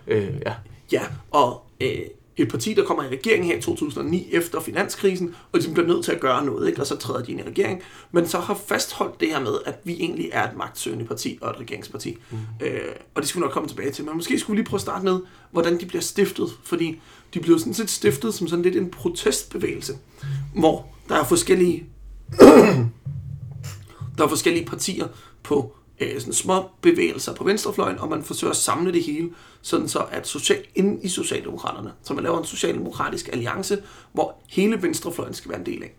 Øh, ja. ja, og øh, et parti, der kommer i regering her i 2009 efter finanskrisen, og de bliver nødt til at gøre noget, ikke? og så træder de ind i regering, men så har fastholdt det her med, at vi egentlig er et magtsøgende parti og et regeringsparti. Mm. Øh, og det skal vi nok komme tilbage til, men måske skulle vi lige prøve at starte med, hvordan de bliver stiftet, fordi de bliver sådan set stiftet som sådan lidt en protestbevægelse, hvor der er forskellige der er forskellige partier på øh, sådan små bevægelser på venstrefløjen, og man forsøger at samle det hele, sådan så at social, inden i Socialdemokraterne, så man laver en socialdemokratisk alliance, hvor hele venstrefløjen skal være en del af.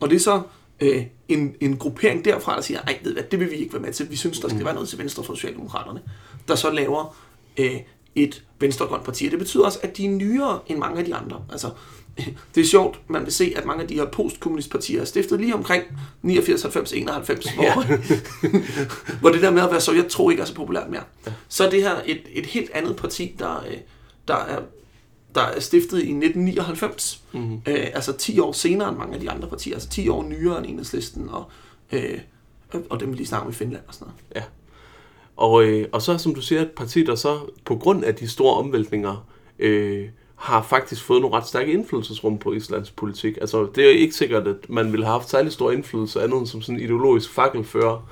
Og det er så øh, en, en gruppering derfra, der siger, ej, ved hvad, det vil vi ikke være med til, vi synes, der skal være noget til venstre for Socialdemokraterne, der så laver øh, et venstregrønt parti. Det betyder også, at de er nyere end mange af de andre. Altså, det er sjovt, man vil se, at mange af de her postkommunistpartier er stiftet lige omkring 89, 90, 91, hvor, ja. hvor det der med at være sovjet tro ikke er så populært mere. Ja. Så er det her et, et helt andet parti, der, øh, der, er, der er stiftet i 1999. Mm-hmm. Øh, altså 10 år senere end mange af de andre partier. Altså 10 år nyere end enhedslisten og, øh, og dem vi lige snakker i Finland og sådan noget. Ja. Og, øh, og så som du siger, et parti, der så på grund af de store omvæltninger øh, har faktisk fået nogle ret stærke indflydelsesrum på Islands politik. Altså, det er ikke sikkert, at man ville have haft særlig stor indflydelse andet end som sådan en ideologisk fakkelfører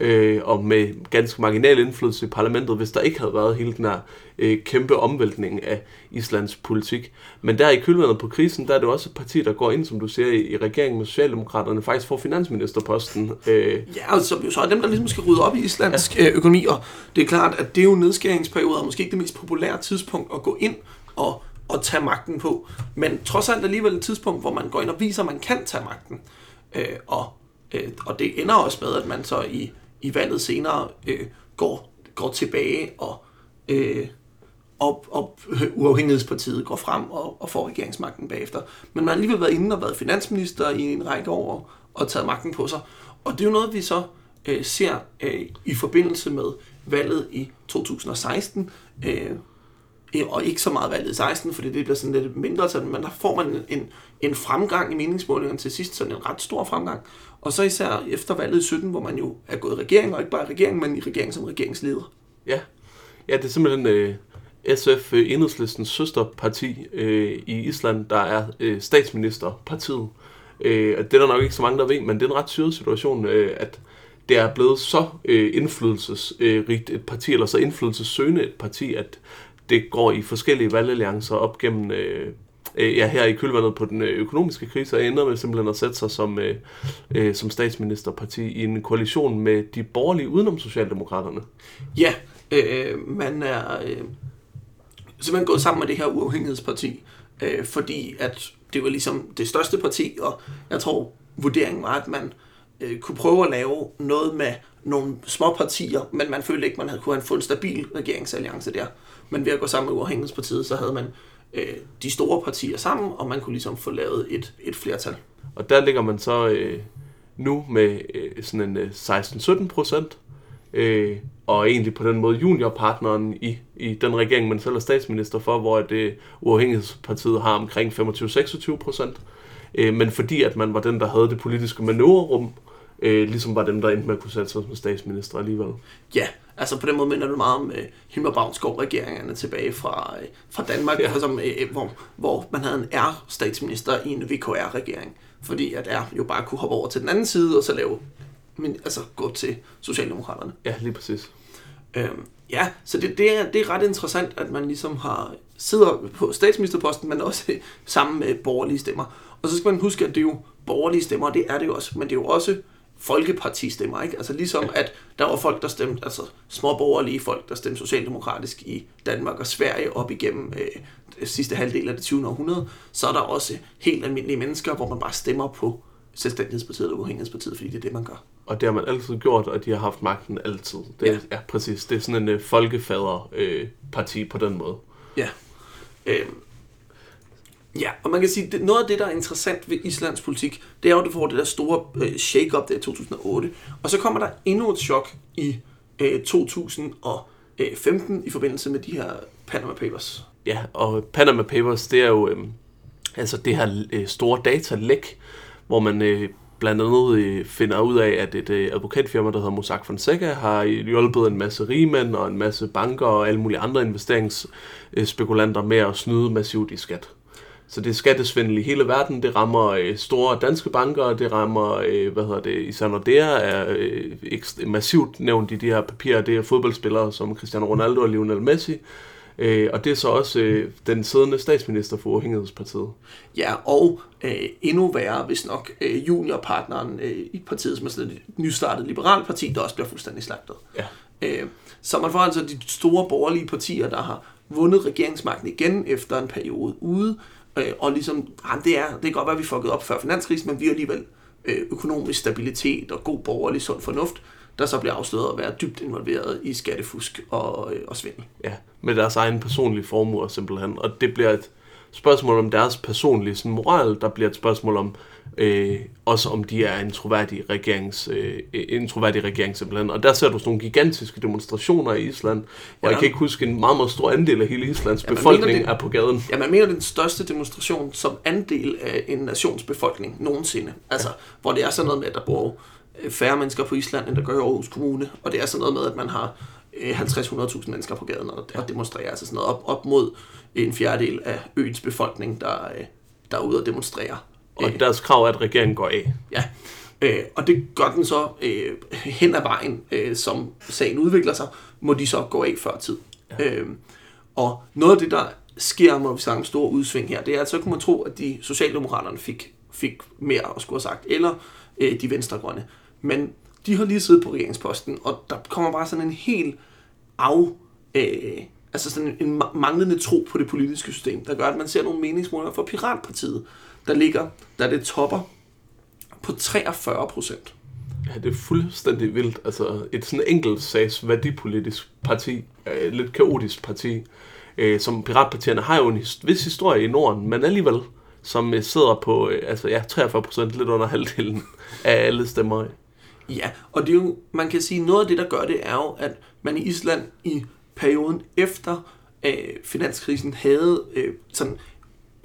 øh, og med ganske marginal indflydelse i parlamentet, hvis der ikke havde været hele den her øh, kæmpe omvæltning af Islands politik. Men der i kølvandet på krisen, der er det også et parti, der går ind, som du siger, i, i regeringen med Socialdemokraterne, faktisk får finansministerposten. Øh. Ja, og så, så er dem, der ligesom skal rydde op i islandsk ja. Øh, økonomi, og det er klart, at det er jo nedskæringsperioder, og måske ikke det mest populære tidspunkt at gå ind og at tage magten på. Men trods alt alligevel et tidspunkt, hvor man går ind og viser, at man kan tage magten. Øh, og, øh, og det ender også med, at man så i, i valget senere øh, går, går tilbage og, øh, og, og uafhængighedspartiet går frem og, og får regeringsmagten bagefter. Men man har alligevel været inde og været finansminister i en række år og taget magten på sig. Og det er jo noget, vi så øh, ser øh, i forbindelse med valget i 2016, øh, Øh, og ikke så meget valget i 16, fordi det bliver sådan lidt mindre, så, men der får man en, en fremgang i meningsmålingerne til sidst, sådan en ret stor fremgang. Og så især efter valget i 17, hvor man jo er gået i regering, og ikke bare i regering, men i regering som regeringsleder. Ja, ja det er simpelthen øh, SF, øh, enhedslistens søsterparti øh, i Island, der er øh, statsministerpartiet. Øh, det er der nok ikke så mange, der ved, men det er en ret syret situation, øh, at det er blevet så øh, indflydelsesrigt et parti, eller så indflydelsessøgende et parti, at det går i forskellige valgalliancer op gennem øh, øh, ja, her i kølvandet på den øh, økonomiske krise, og ender med simpelthen at sætte sig som, øh, øh, som statsministerparti i en koalition med de borgerlige udenom Socialdemokraterne. Ja, øh, øh, man er øh, simpelthen gået sammen med det her uafhængighedsparti, øh, fordi at det var ligesom det største parti, og jeg tror vurderingen var, at man øh, kunne prøve at lave noget med nogle små partier, men man følte ikke, man havde kunne have en en stabil regeringsalliance der. Men ved at gå sammen med Uafhængighedspartiet, så havde man øh, de store partier sammen, og man kunne ligesom få lavet et, et flertal. Og der ligger man så øh, nu med øh, sådan en øh, 16-17 procent, øh, og egentlig på den måde juniorpartneren i, i den regering, man selv er statsminister for, hvor det uafhængighedspartiet har omkring 25-26 procent. Øh, men fordi at man var den, der havde det politiske manøvrerum, øh, ligesom var dem, der endte med at kunne sætte sig som statsminister alligevel. Ja, altså på den måde minder det meget om øh, Hilmar Bavnsgaard-regeringerne tilbage fra, øh, fra Danmark, ja. som, øh, hvor, hvor man havde en R-statsminister i en VKR-regering, fordi at R jo bare kunne hoppe over til den anden side, og så lave, men, altså gå til Socialdemokraterne. Ja, lige præcis. Øhm, ja, så det, det, er, det er ret interessant, at man ligesom har sidder på statsministerposten, men også sammen med borgerlige stemmer. Og så skal man huske, at det er jo borgerlige stemmer, og det er det jo også, men det er jo også folkepartistemmer, ikke? Altså ligesom at der var folk, der stemte, altså små borgerlige folk, der stemte socialdemokratisk i Danmark og Sverige op igennem øh, sidste halvdel af det 20. århundrede, så er der også helt almindelige mennesker, hvor man bare stemmer på selvstændighedspartiet og uafhængighedspartiet, fordi det er det, man gør. Og det har man altid gjort, og de har haft magten altid. Det, ja. ja, præcis. Det er sådan en uh, folkefader-parti øh, på den måde. Ja. Øh, Ja, og man kan sige, at noget af det, der er interessant ved Islands politik, det er jo, at det får det der store øh, shake-up der i 2008. Og så kommer der endnu et chok i øh, 2015 øh, i forbindelse med de her Panama Papers. Ja, og Panama Papers, det er jo øh, altså det her øh, store datalæk, hvor man øh, blandt andet øh, finder ud af, at et øh, advokatfirma, der hedder Mossack Fonseca, har hjulpet en masse rigmænd og en masse banker og alle mulige andre investeringsspekulanter med at snyde massivt i skat. Så det er skattesvindel i hele verden. Det rammer øh, store danske banker, det rammer, øh, hvad hedder det, især Nordea er øh, massivt nævnt i de her papirer. Det er fodboldspillere som Cristiano Ronaldo og Lionel Messi. Øh, og det er så også øh, den siddende statsminister for Uafhængighedspartiet. Ja, og øh, endnu værre, hvis nok, øh, juniorpartneren øh, i partiet, som er sådan et nystartet liberalt parti, der også bliver fuldstændig slagtet. Ja. Øh, så man får altså de store borgerlige partier, der har vundet regeringsmagten igen efter en periode ude, Øh, og ligesom, jamen det, er, det kan godt være, at vi fuckede op før finanskrisen, men vi har alligevel øh, økonomisk stabilitet og god borgerlig sund fornuft, der så bliver afsløret at være dybt involveret i skattefusk og, øh, og svindel. Ja, med deres egen personlige formuer simpelthen. Og det bliver et spørgsmål om deres personlige sådan, moral, der bliver et spørgsmål om, øh, også om de er en troværdig, regerings, øh, en troværdig regering simpelthen. Og der ser du sådan nogle gigantiske demonstrationer i Island, hvor ja, jeg kan ikke huske, en meget, meget stor andel af hele Islands ja, befolkning mener, det, er på gaden. Ja, man mener, er den største demonstration som andel af en nations befolkning nogensinde. Altså, ja. hvor det er sådan noget med, at der bor øh, færre mennesker på Island, end der gør i Aarhus Kommune. Og det er sådan noget med, at man har 50-100.000 øh, mennesker på gaden og, og demonstrerer. Altså sådan noget op, op mod en fjerdedel af øens befolkning, der, øh, der er ude og demonstrere. Og øh, deres krav er, at regeringen går af. Ja, øh, og det gør den så øh, hen ad vejen, øh, som sagen udvikler sig, må de så gå af før tid. Ja. Øh, og noget af det, der sker, når vi snakker om store udsving her, det er, at så kunne man tro, at de socialdemokraterne fik, fik mere at skulle have sagt, eller øh, de venstregrønne. Men de har lige siddet på regeringsposten, og der kommer bare sådan en helt af... Øh, altså sådan en manglende tro på det politiske system, der gør, at man ser nogle meningsmålinger for Piratpartiet, der ligger, der det topper på 43 procent. Ja, det er fuldstændig vildt. Altså et sådan enkelt sags værdipolitisk parti, øh, et lidt kaotisk parti, øh, som piratpartierne har jo en vis historie i Norden, men alligevel, som øh, sidder på øh, altså, ja, 43 procent, lidt under halvdelen af alle stemmer. Ja, og det er jo, man kan sige, noget af det, der gør det, er jo, at man i Island i perioden efter øh, finanskrisen havde øh, sådan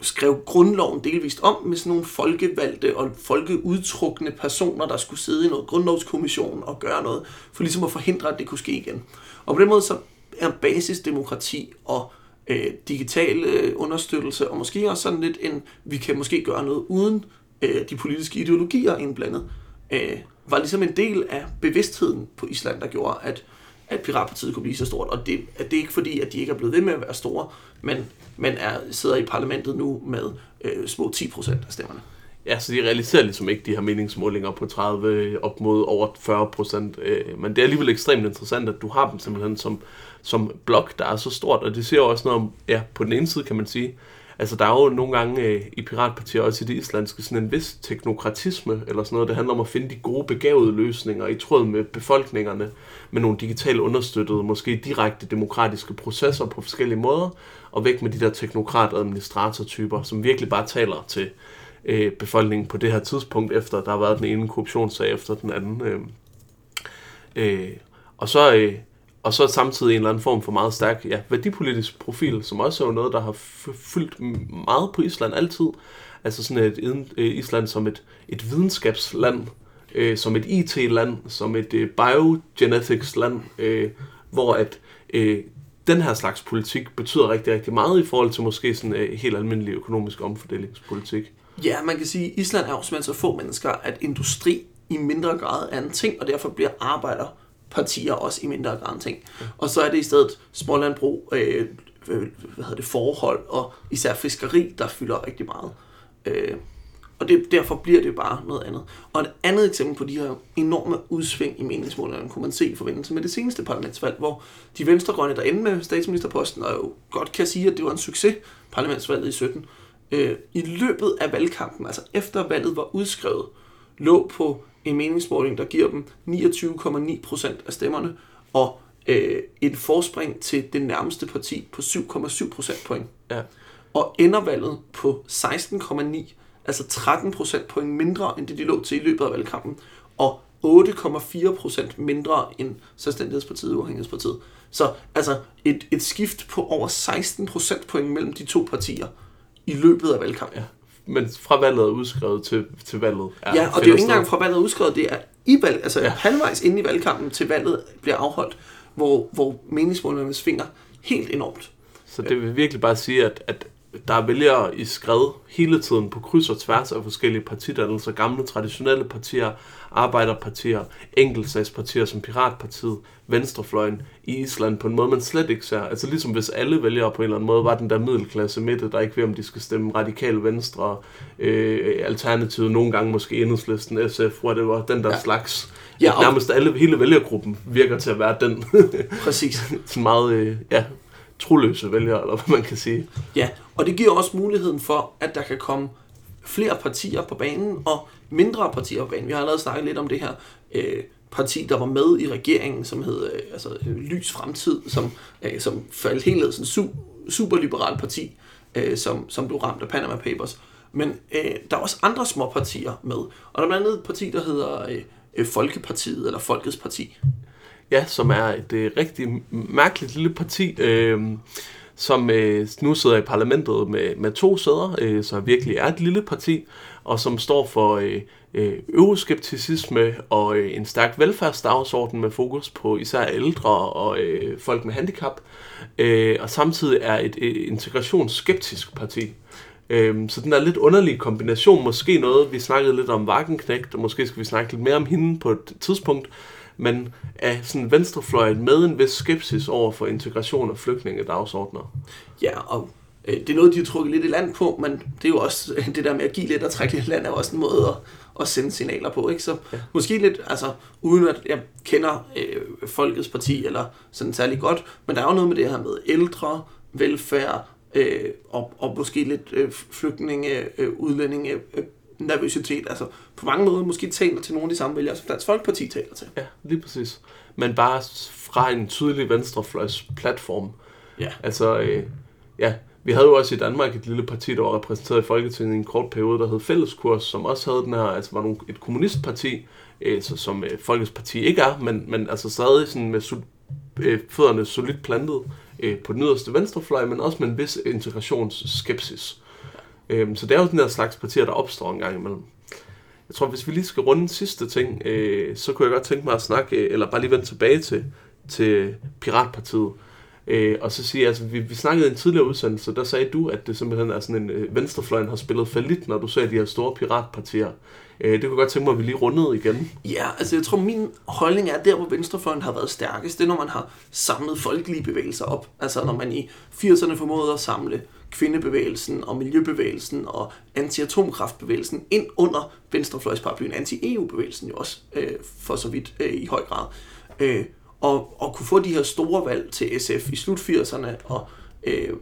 skrev grundloven delvist om med sådan nogle folkevalgte og folkeudtrukne personer, der skulle sidde i noget grundlovskommission og gøre noget, for ligesom at forhindre, at det kunne ske igen. Og på den måde så er basisdemokrati og øh, digital øh, understøttelse, og måske også sådan lidt en, vi kan måske gøre noget uden øh, de politiske ideologier indblandet, øh, var ligesom en del af bevidstheden på Island, der gjorde, at at Piratpartiet kunne blive så stort. Og det, at det er ikke fordi, at de ikke er blevet ved med at være store, men, men er, sidder i parlamentet nu med øh, små 10 procent af stemmerne. Ja, så de realiserer ligesom ikke de her meningsmålinger på 30 øh, op mod over 40 procent. Øh, men det er alligevel ekstremt interessant, at du har dem simpelthen som, som blok, der er så stort. Og det siger også noget om, ja, på den ene side kan man sige, Altså, der er jo nogle gange øh, i piratpartier, også i det islandske, sådan en vis teknokratisme, eller sådan noget. Det handler om at finde de gode, begavede løsninger i tråd med befolkningerne, med nogle digitalt understøttede, måske direkte demokratiske processer på forskellige måder, og væk med de der teknokrat-administratortyper, som virkelig bare taler til øh, befolkningen på det her tidspunkt, efter der har været den ene korruptionssag efter den anden. Øh, øh, og så... Øh, og så samtidig en eller anden form for meget stærk ja, værdipolitisk profil, som også er jo noget, der har fyldt meget på Island altid. Altså sådan et øh, Island som et, et videnskabsland, øh, som et IT-land, som et øh, biogenetics-land, øh, hvor at øh, den her slags politik betyder rigtig, rigtig meget i forhold til måske sådan en øh, helt almindelig økonomisk omfordelingspolitik. Ja, man kan sige, at Island er jo simpelthen så få mennesker, at industri i mindre grad er en ting, og derfor bliver arbejder partier også i mindre grad ting. Og så er det i stedet smålandbrug, øh, hvad hedder det, forhold og især fiskeri, der fylder rigtig meget. Øh, og det, derfor bliver det bare noget andet. Og et andet eksempel på de her enorme udsving i meningsmålingerne kunne man se i forbindelse med det seneste parlamentsvalg, hvor de venstregrønne, der endte med statsministerposten, og jo godt kan sige, at det var en succes, parlamentsvalget i 17, øh, i løbet af valgkampen, altså efter valget var udskrevet, lå på en meningsmåling, der giver dem 29,9 procent af stemmerne, og øh, et forspring til det nærmeste parti på 7,7 procentpoint. Ja. Og ender valget på 16,9, altså 13 procentpoint mindre, end det de lå til i løbet af valgkampen, og 8,4 procent mindre end Selvstændighedspartiet og Uafhængighedspartiet. Så altså et, et skift på over 16 procentpoint mellem de to partier i løbet af valgkampen. Ja men fra valget er udskrevet til, til valget. Er ja, og det er jo ikke engang fra valget er udskrevet, det er i valg, altså ja. halvvejs inde i valgkampen til valget bliver afholdt, hvor, hvor meningsmålerne svinger helt enormt. Så det vil virkelig bare sige, at, at der er vælgere i skred hele tiden på kryds og tværs af forskellige partidannelser, gamle traditionelle partier, arbejderpartier, enkeltsagspartier som Piratpartiet, Venstrefløjen i Island på en måde, man slet ikke ser. Altså ligesom hvis alle vælgere på en eller anden måde var den der middelklasse midte, der ikke ved, om de skal stemme radikal venstre, øh, alternativet, nogle gange måske enhedslisten, SF, whatever, den der ja. slags. Ja, og... Nærmest alle, hele vælgergruppen virker til at være den. Præcis. Sådan meget, øh, ja, troløse vælgere, eller hvad man kan sige. Ja, og det giver også muligheden for, at der kan komme flere partier på banen, og mindre partier på banen. Vi har allerede snakket lidt om det her øh, parti, der var med i regeringen, som hed øh, altså, Lys Fremtid, som, øh, som faldt helt ned, sådan en su- superliberal parti, øh, som, som blev ramt af Panama Papers. Men øh, der er også andre små partier med, og der er blandt andet et parti, der hedder øh, Folkepartiet, eller Folkets Parti. Ja, som er et øh, rigtig mærkeligt lille parti, øh, som øh, nu sidder i parlamentet med, med to sæder, øh, så virkelig er et lille parti, og som står for øh, øh, euroskepticisme og øh, en stærk velfærdsdagsorden med fokus på især ældre og øh, folk med handicap, øh, og samtidig er et, øh, integrationsskeptisk parti. Øhm, så den der lidt underlige kombination, måske noget, vi snakkede lidt om Wagenknecht, og måske skal vi snakke lidt mere om hende på et tidspunkt, men er sådan venstrefløjen med en vis skepsis over for integration af flygtningedagsordner. Ja, og øh, det er noget, de har trukket lidt i land på, men det er jo også det der med at give lidt og trække lidt land, er også en måde at, at sende signaler på. Ikke? Så ja. måske lidt, altså uden at jeg kender øh, Folkets Parti eller sådan særlig godt, men der er jo noget med det her med ældre, velfærd, øh, og, og måske lidt øh, flygtninge, øh, udlændinge, øh, nervøsitet. Altså på mange måder måske taler til nogle af de samme vælgere, som Dansk Folkeparti taler til. Ja, lige præcis. Men bare fra en tydelig venstrefløjs platform. Ja. Altså, øh, ja, vi havde jo også i Danmark et lille parti, der var repræsenteret i Folketinget i en kort periode, der hed Fælleskurs, som også havde den her, altså var nogle, et kommunistparti, øh, så, som øh, Folkets Parti ikke er, men, men altså stadig sådan med su- øh, fødderne solidt plantet øh, på den yderste venstrefløj, men også med en vis integrationsskepsis. Øh, så det er jo den der slags partier, der opstår en gang imellem. Jeg tror, hvis vi lige skal runde sidste ting, øh, så kunne jeg godt tænke mig at snakke, øh, eller bare lige vende tilbage til, til Piratpartiet. Øh, og så sige, altså vi, vi snakkede i en tidligere udsendelse, der sagde du, at det simpelthen er sådan en øh, venstrefløjen har spillet falit, når du ser de her store piratpartier. Øh, det kunne jeg godt tænke mig, at vi lige rundede igen. Ja, altså jeg tror, min holdning er, der hvor venstrefløjen har været stærkest, det er, når man har samlet folkelige bevægelser op. Altså når man i 80'erne formåede at samle kvindebevægelsen og miljøbevægelsen og anti-atomkraftbevægelsen ind under venstrefløjsparaplyen, anti-EU-bevægelsen jo også, øh, for så vidt øh, i høj grad. Øh, og, og kunne få de her store valg til SF i slut 80'erne, og, øh,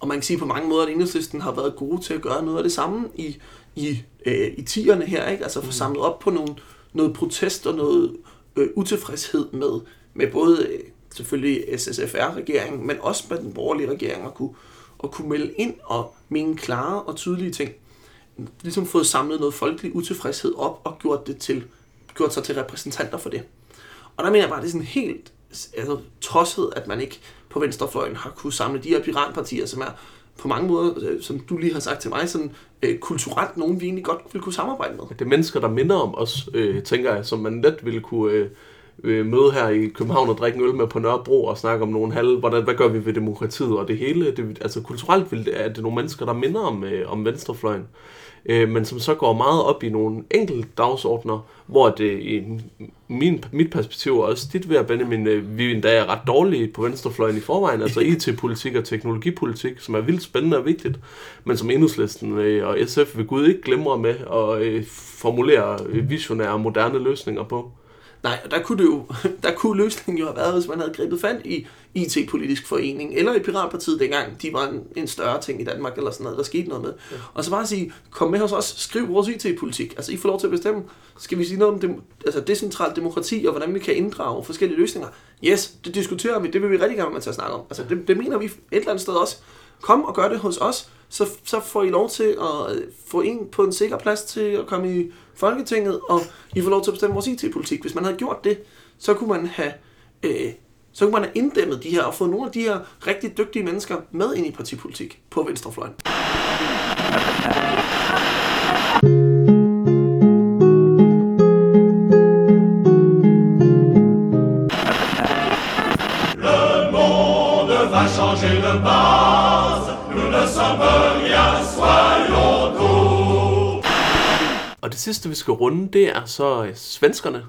og man kan sige på mange måder, at enhedslisten har været gode til at gøre noget af det samme i, i, øh, i 10'erne her, ikke? altså få mm. samlet op på nogle, noget protest og noget øh, utilfredshed med, med både øh, selvfølgelig SSFR-regeringen, men også med den borgerlige regering, at kunne, at kunne melde ind og mene klare og tydelige ting. Ligesom fået samlet noget folkelig utilfredshed op og gjort, det til, gjort sig til repræsentanter for det. Og der mener jeg bare, at det er sådan helt altså, tosset, at man ikke på venstrefløjen har kunne samle de her piratpartier, som er på mange måder, øh, som du lige har sagt til mig, sådan øh, kulturelt nogen, vi egentlig godt ville kunne samarbejde med. Det er mennesker, der minder om os, øh, tænker jeg, som man let ville kunne øh, øh, møde her i København og drikke en øl med på Nørrebro og snakke om nogle halv, hvordan, hvad gør vi ved demokratiet og det hele. Det, altså kulturelt vil det, er det nogle mennesker, der minder om, øh, om venstrefløjen øh, men som så går meget op i nogle enkelte dagsordner, hvor det i min, mit perspektiv og også dit ved at Benjamin, øh, vi endda er ret dårlige på venstrefløjen i forvejen, altså IT-politik og teknologipolitik, som er vildt spændende og vigtigt, men som enhedslisten øh, og SF vil Gud ikke glemmer med at øh, formulere visionære og moderne løsninger på. Nej, og der kunne, det jo, der kunne løsningen jo have været, hvis man havde grebet fat i IT-politisk forening, eller i Piratpartiet dengang, de var en, en større ting i Danmark, eller sådan noget, der skete noget med. Ja. Og så bare sige, kom med hos os, skriv vores IT-politik. Altså, I får lov til at bestemme. Skal vi sige noget om dem, altså, decentralt demokrati, og hvordan vi kan inddrage forskellige løsninger? Yes, det diskuterer vi, det vil vi rigtig gerne med til at snakke om. Altså, det, det mener vi et eller andet sted også. Kom og gør det hos os, så, så får I lov til at øh, få en på en sikker plads til at komme i Folketinget, og I får lov til at bestemme vores IT-politik. Hvis man havde gjort det, så kunne man have øh, så kunne man have inddæmmet de her og fået nogle af de her rigtig dygtige mennesker med ind i partipolitik på venstrefløjen. Og det sidste, vi skal runde, det er så øh, svenskerne.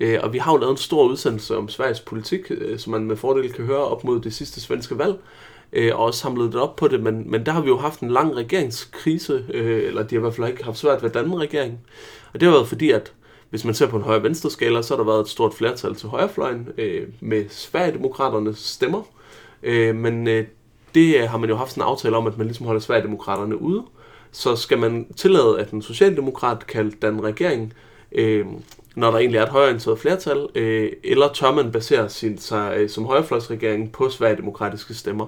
Øh, og vi har jo lavet en stor udsendelse om Sveriges politik, øh, som man med fordel kan høre op mod det sidste svenske valg, øh, og også samlet det op på det, men, men der har vi jo haft en lang regeringskrise, øh, eller de har i hvert fald ikke haft svært ved den regering. Og det har været fordi, at hvis man ser på en højre-venstre skala, så har der været et stort flertal til højrefløjen øh, med Sverigedemokraternes stemmer. men det har man jo haft en aftale om, at man ligesom holder Sverigedemokraterne ude. Så skal man tillade, at en socialdemokrat kan danne regering, øh, når der egentlig er et højorienteret flertal, øh, eller tør man basere sin, sig øh, som højrefløjsregering på sverigedemokratiske stemmer.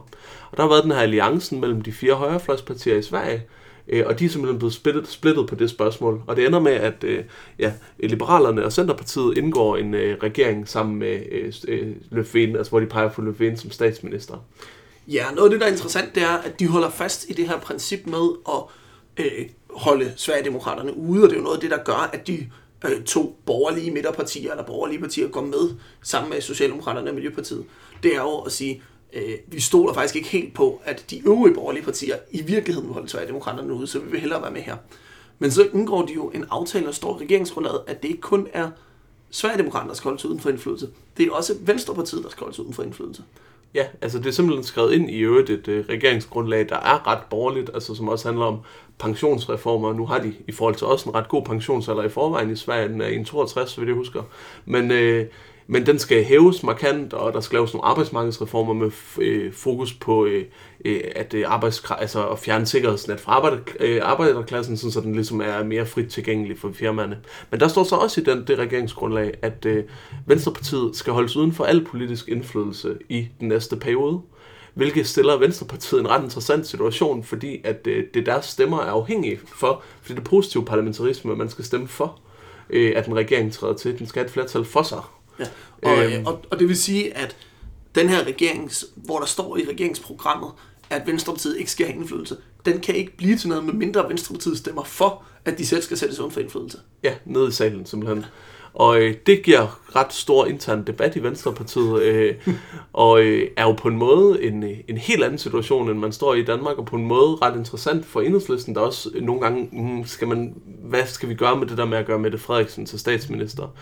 Og der har været den her alliancen mellem de fire højrefløjspartier i Sverige, øh, og de er simpelthen blevet splittet, splittet på det spørgsmål. Og det ender med, at øh, ja, Liberalerne og Centerpartiet indgår en øh, regering sammen med øh, øh Løfven, altså hvor de peger på Løfven som statsminister. Ja, noget af det, der er interessant, det er, at de holder fast i det her princip med at øh, holde Sverigedemokraterne ude, og det er jo noget af det, der gør, at de øh, to borgerlige midterpartier, eller borgerlige partier, går med sammen med Socialdemokraterne og Miljøpartiet, det er jo at sige, øh, vi stoler faktisk ikke helt på, at de øvrige borgerlige partier i virkeligheden vil holde Sverigedemokraterne ude, så vi vil hellere være med her. Men så indgår de jo en aftale, der står i regeringsgrundlaget, at det ikke kun er Sverigedemokraterne, der skal holdes uden for indflydelse. Det er også Venstrepartiet, der skal holdes uden for indflydelse. Ja, altså det er simpelthen skrevet ind i øvrigt et øh, regeringsgrundlag, der er ret borgerligt, altså som også handler om pensionsreformer. Nu har de i forhold til os en ret god pensionsalder i forvejen i Sverige, den er 62, så vidt jeg husker. Men, øh, men den skal hæves markant, og der skal laves nogle arbejdsmarkedsreformer med øh, fokus på øh, øh at, øh, altså at fjerne sikkerhedsnet fra arbejder, øh, arbejderklassen, så den ligesom er mere frit tilgængelig for firmaerne. Men der står så også i den, det regeringsgrundlag, at øh, Venstrepartiet skal holdes uden for al politisk indflydelse i den næste periode hvilket stiller Venstrepartiet en ret interessant situation, fordi at øh, det deres stemmer er afhængige for, fordi det er positiv parlamentarisme, man skal stemme for, øh, at en regering træder til. Den skal have et flertal for sig. Ja. Og, øhm. og, og det vil sige, at den her regering, hvor der står i regeringsprogrammet, at Venstrepartiet ikke skal have indflydelse, den kan ikke blive til noget, med mindre Venstrepartiet stemmer for, at de selv skal sættes uden for indflydelse. Ja, nede i salen simpelthen. Og øh, det giver ret stor intern debat i Venstrepartiet, øh, og øh, er jo på en måde en, øh, en helt anden situation, end man står i Danmark, og på en måde ret interessant for enhedslisten, der også øh, nogle gange, mm, skal man, hvad skal vi gøre med det der med at gøre Mette Frederiksen til statsminister?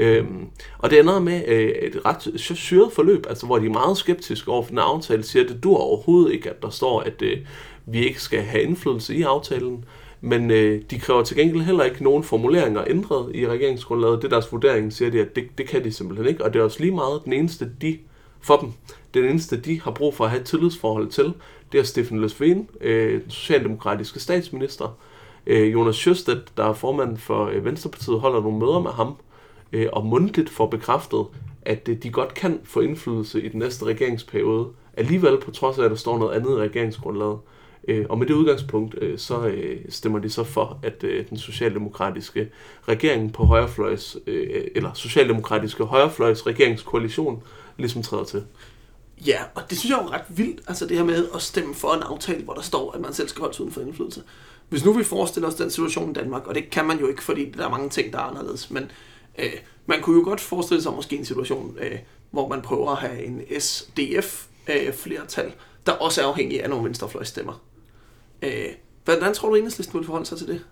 Øhm, og det ender med øh, et ret syret forløb, altså hvor de er meget skeptiske over for den aftale, siger, at det dur overhovedet ikke, at der står, at øh, vi ikke skal have indflydelse i aftalen. Men øh, de kræver til gengæld heller ikke nogen formuleringer ændret i regeringsgrundlaget. Det er deres vurdering, siger de, at det, det kan de simpelthen ikke. Og det er også lige meget den eneste, de for dem, den eneste, de har brug for at have et tillidsforhold til, det er Stefan Løsven, øh, den socialdemokratiske statsminister. Øh, Jonas Sjøstedt, der er formand for øh, Venstrepartiet, holder nogle møder med ham, øh, og mundtligt får bekræftet, at øh, de godt kan få indflydelse i den næste regeringsperiode, alligevel på trods af, at der står noget andet i regeringsgrundlaget. Øh, og med det udgangspunkt, øh, så øh, stemmer de så for, at øh, den socialdemokratiske regering på højrefløjs, øh, eller socialdemokratiske højrefløjs regeringskoalition, ligesom træder til. Ja, og det synes jeg er ret vildt, altså det her med at stemme for en aftale, hvor der står, at man selv skal holde uden for indflydelse. Hvis nu vi forestiller os den situation i Danmark, og det kan man jo ikke, fordi der er mange ting, der er anderledes, men øh, man kunne jo godt forestille sig måske en situation, øh, hvor man prøver at have en SDF-flertal, øh, der også er afhængig af nogle venstrefløjsstemmer. Øh, hvordan tror du, enhedslisten vil forholde sig til det?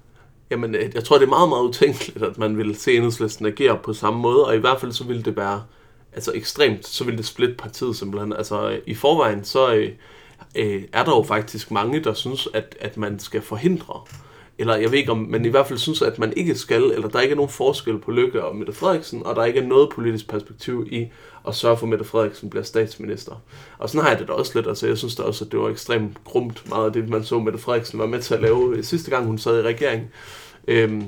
Jamen, øh, jeg tror, det er meget, meget utænkeligt, at man vil se enhedslisten agere på samme måde, og i hvert fald så vil det være altså ekstremt, så vil det splitte partiet simpelthen. Altså øh, i forvejen, så øh, øh, er der jo faktisk mange, der synes, at, at man skal forhindre eller jeg ved ikke om, men i hvert fald synes, at man ikke skal, eller der ikke er nogen forskel på Lykke og Mette Frederiksen, og der ikke er noget politisk perspektiv i at sørge for, at Mette Frederiksen bliver statsminister. Og sådan har jeg det da også lidt, altså jeg synes da også, at det var ekstremt grumt meget af det, man så Mette Frederiksen var med til at lave øh, sidste gang, hun sad i regering. Øhm,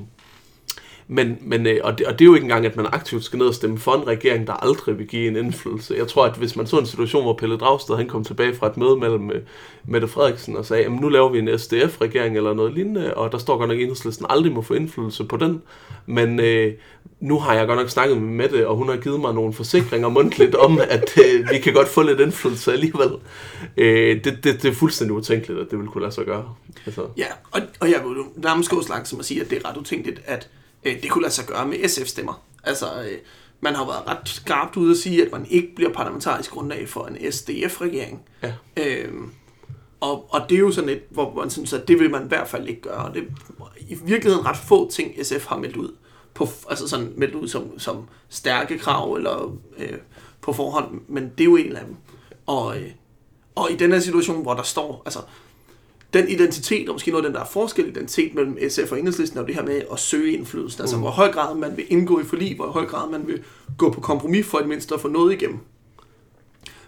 men, men øh, og, det, og det er jo ikke engang, at man aktivt skal ned og stemme for en regering, der aldrig vil give en indflydelse. Jeg tror, at hvis man så en situation, hvor Pelle Dragsted han kom tilbage fra et møde mellem øh, Mette Frederiksen og sagde, at nu laver vi en SDF-regering eller noget lignende, og der står godt nok, at enhedslisten aldrig må få indflydelse på den. Men øh, nu har jeg godt nok snakket med Mette, og hun har givet mig nogle forsikringer mundtligt om, at øh, vi kan godt få lidt indflydelse alligevel. Øh, det, det, det er fuldstændig utænkeligt, at det ville kunne lade sig gøre. Altså. Ja, og, og jeg vil nærmest gå så langt som at sige, at det er ret utænkeligt, at øh, det kunne lade sig gøre med SF-stemmer. Altså, øh, man har været ret skarpt ude at sige, at man ikke bliver parlamentarisk grundlag for en SDF-regering. Ja. Øhm, og, og det er jo sådan et, hvor man synes, at det vil man i hvert fald ikke gøre. Det er i virkeligheden ret få ting, SF har meldt ud. På, altså sådan meldt ud som, som stærke krav eller øh, på forhånd, men det er jo en af dem. Og, øh, og i den her situation, hvor der står, altså den identitet, og måske noget af den der forskel identitet mellem SF og Enhedslisten, er det her med at søge indflydelse. Altså, mm. hvor høj grad man vil indgå i forlig, hvor høj grad man vil gå på kompromis for et mindst at få noget igennem.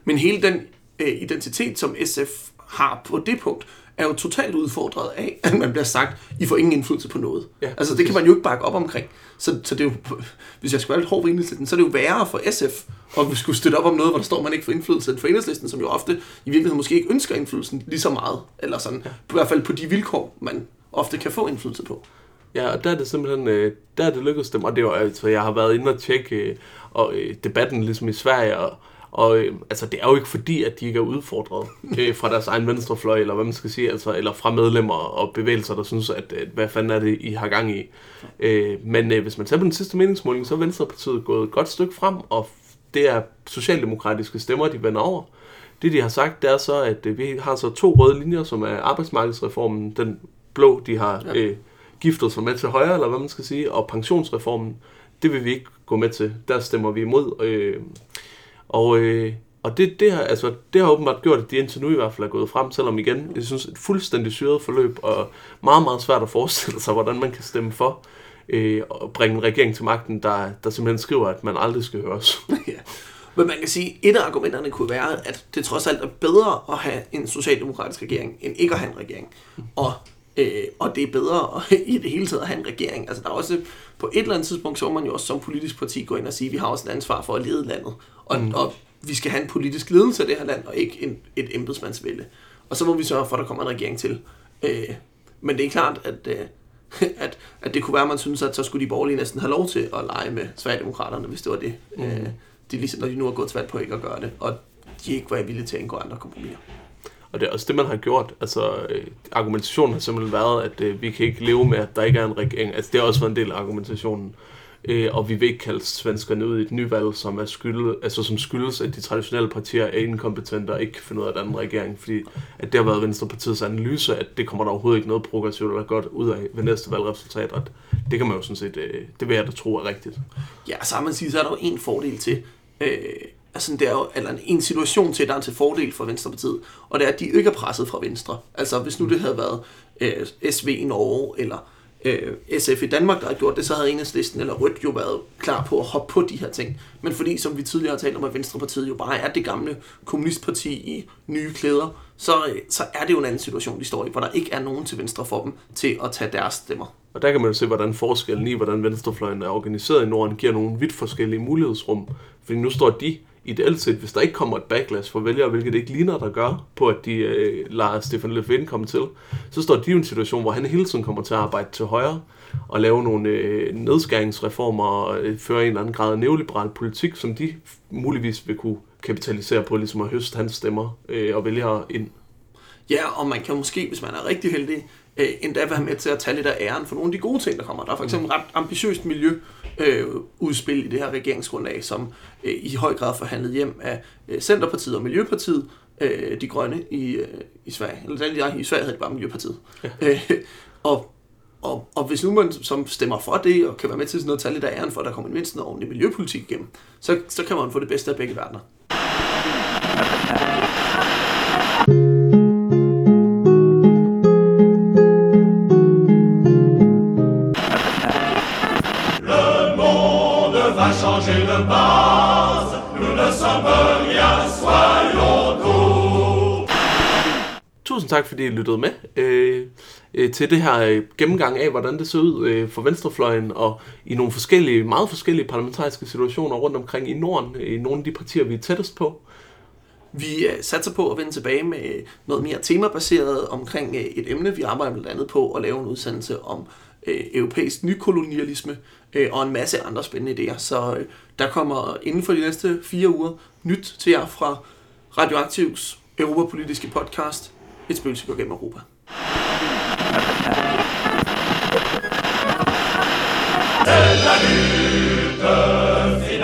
Men hele den øh, identitet, som SF har på det punkt, er jo totalt udfordret af, at man bliver sagt, I får ingen indflydelse på noget. Ja, altså det kan man jo ikke bakke op omkring. Så, så det er jo, hvis jeg skal være lidt hård for enhedslisten, så er det jo værre for SF, at vi skulle støtte op om noget, hvor der står, man ikke får indflydelse, end for enhedslisten, som jo ofte i virkeligheden måske ikke ønsker indflydelsen lige så meget, eller sådan, ja. i hvert fald på de vilkår, man ofte kan få indflydelse på. Ja, og der er det simpelthen, øh, der er det lykkedes dem, og det var altså, jeg har været inde og tjekke øh, og, debatten ligesom i Sverige, og og øh, altså, det er jo ikke fordi, at de ikke er udfordret øh, fra deres egen venstrefløj, eller hvad man skal sige, altså, eller fra medlemmer og bevægelser, der synes, at øh, hvad fanden er det, I har gang i. Øh, men øh, hvis man ser på den sidste meningsmåling, så er Venstrepartiet gået et godt stykke frem, og det er socialdemokratiske stemmer, de vender over. Det, de har sagt, det er så, at øh, vi har så to røde linjer, som er arbejdsmarkedsreformen, den blå, de har øh, giftet sig med til højre, eller hvad man skal sige, og pensionsreformen, det vil vi ikke gå med til. Der stemmer vi imod. Øh, og, øh, og det, det, har, altså, det har åbenbart gjort, at de indtil nu i hvert fald er gået frem, selvom igen, jeg synes, et fuldstændig syret forløb, og meget, meget svært at forestille sig, hvordan man kan stemme for øh, og bringe en regering til magten, der, der simpelthen skriver, at man aldrig skal høres. ja. Men man kan sige, at et af argumenterne kunne være, at det trods alt er bedre at have en socialdemokratisk regering, end ikke at have en regering. Og, øh, og det er bedre i det hele taget at have en regering. Altså der er også, på et eller andet tidspunkt, så må man jo også som politisk parti gå ind og sige, at vi har også et ansvar for at lede landet. Og, mm. og vi skal have en politisk ledelse af det her land, og ikke en, et embedsmandsvælde. Og så må vi sørge for, at der kommer en regering til. Øh, men det er klart, at, øh, at, at det kunne være, at man synes, at så skulle de borgerlige næsten have lov til at lege med Sverigedemokraterne, hvis det var det. Mm. Øh, de ligesom, når de nu har gået til valg på ikke at gøre det. Og de ikke var villige til at indgå andre kompromiser. Og det er også det, man har gjort. Altså, øh, argumentationen har simpelthen været, at øh, vi kan ikke leve med, at der ikke er en regering. Altså, det har også været en del af argumentationen. Øh, og vi vil ikke kalde svenskerne ud i et nyvalg, som, er skyldet, altså, som skyldes, at de traditionelle partier er inkompetente og ikke kan finde ud af den regering. Fordi at det har været Venstrepartiets analyse, at det kommer der overhovedet ikke noget progressivt eller godt ud af ved næste valgresultat. Og det kan man jo sådan set, øh, det vil jeg da tro er rigtigt. Ja, så man sige, så er der jo en fordel til, øh, altså det er jo, eller en situation til, der er til fordel for Venstrepartiet, og det er, at de ikke er presset fra Venstre. Altså hvis nu det havde været øh, SV i Norge, eller øh, SF i Danmark, der havde gjort det, så havde enhedslisten eller Rødt jo været klar på at hoppe på de her ting. Men fordi, som vi tidligere har talt om, at Venstrepartiet jo bare er det gamle kommunistparti i nye klæder, så, øh, så er det jo en anden situation, de står i, hvor der ikke er nogen til venstre for dem til at tage deres stemmer. Og der kan man jo se, hvordan forskellen i, hvordan venstrefløjen er organiseret i Norden, giver nogle vidt forskellige mulighedsrum. Fordi nu står de ideelt set, hvis der ikke kommer et backlash for vælgere, hvilket det ikke ligner, der gør, på at de øh, lader Stefan Löfven komme til, så står de i en situation, hvor han hele tiden kommer til at arbejde til højre og lave nogle øh, nedskæringsreformer og øh, føre en eller anden grad af neoliberal politik, som de muligvis vil kunne kapitalisere på, ligesom at høste hans stemmer øh, og vælgere ind. Ja, og man kan måske, hvis man er rigtig heldig, øh, endda være med til at tage lidt af æren for nogle af de gode ting, der kommer. Der er for eksempel ret ambitiøst miljø øh, udspil i det her regeringsgrundlag, som øh, i høj grad forhandlet hjem af øh, Centerpartiet og Miljøpartiet, øh, de grønne i, øh, i Sverige. Eller i Sverige hedder det bare Miljøpartiet. Ja. Øh, og, og, og hvis nu man som stemmer for det, og kan være med til sådan noget, tage lidt af æren for, at der kommer mindst noget ordentlig miljøpolitik igennem, så, så kan man få det bedste af begge verdener. Tusind tak, fordi I lyttede med øh, øh, til det her øh, gennemgang af, hvordan det ser ud øh, for venstrefløjen og i nogle forskellige, meget forskellige parlamentariske situationer rundt omkring i Norden, øh, i nogle af de partier, vi er tættest på. Vi øh, satser på at vende tilbage med noget mere temabaseret omkring øh, et emne. Vi arbejder blandt andet på at lave en udsendelse om øh, europæisk nykolonialisme øh, og en masse andre spændende idéer. Så øh, der kommer inden for de næste fire uger nyt til jer fra Radioaktivs europapolitiske podcast, et spøgelse går gennem Europa. Til den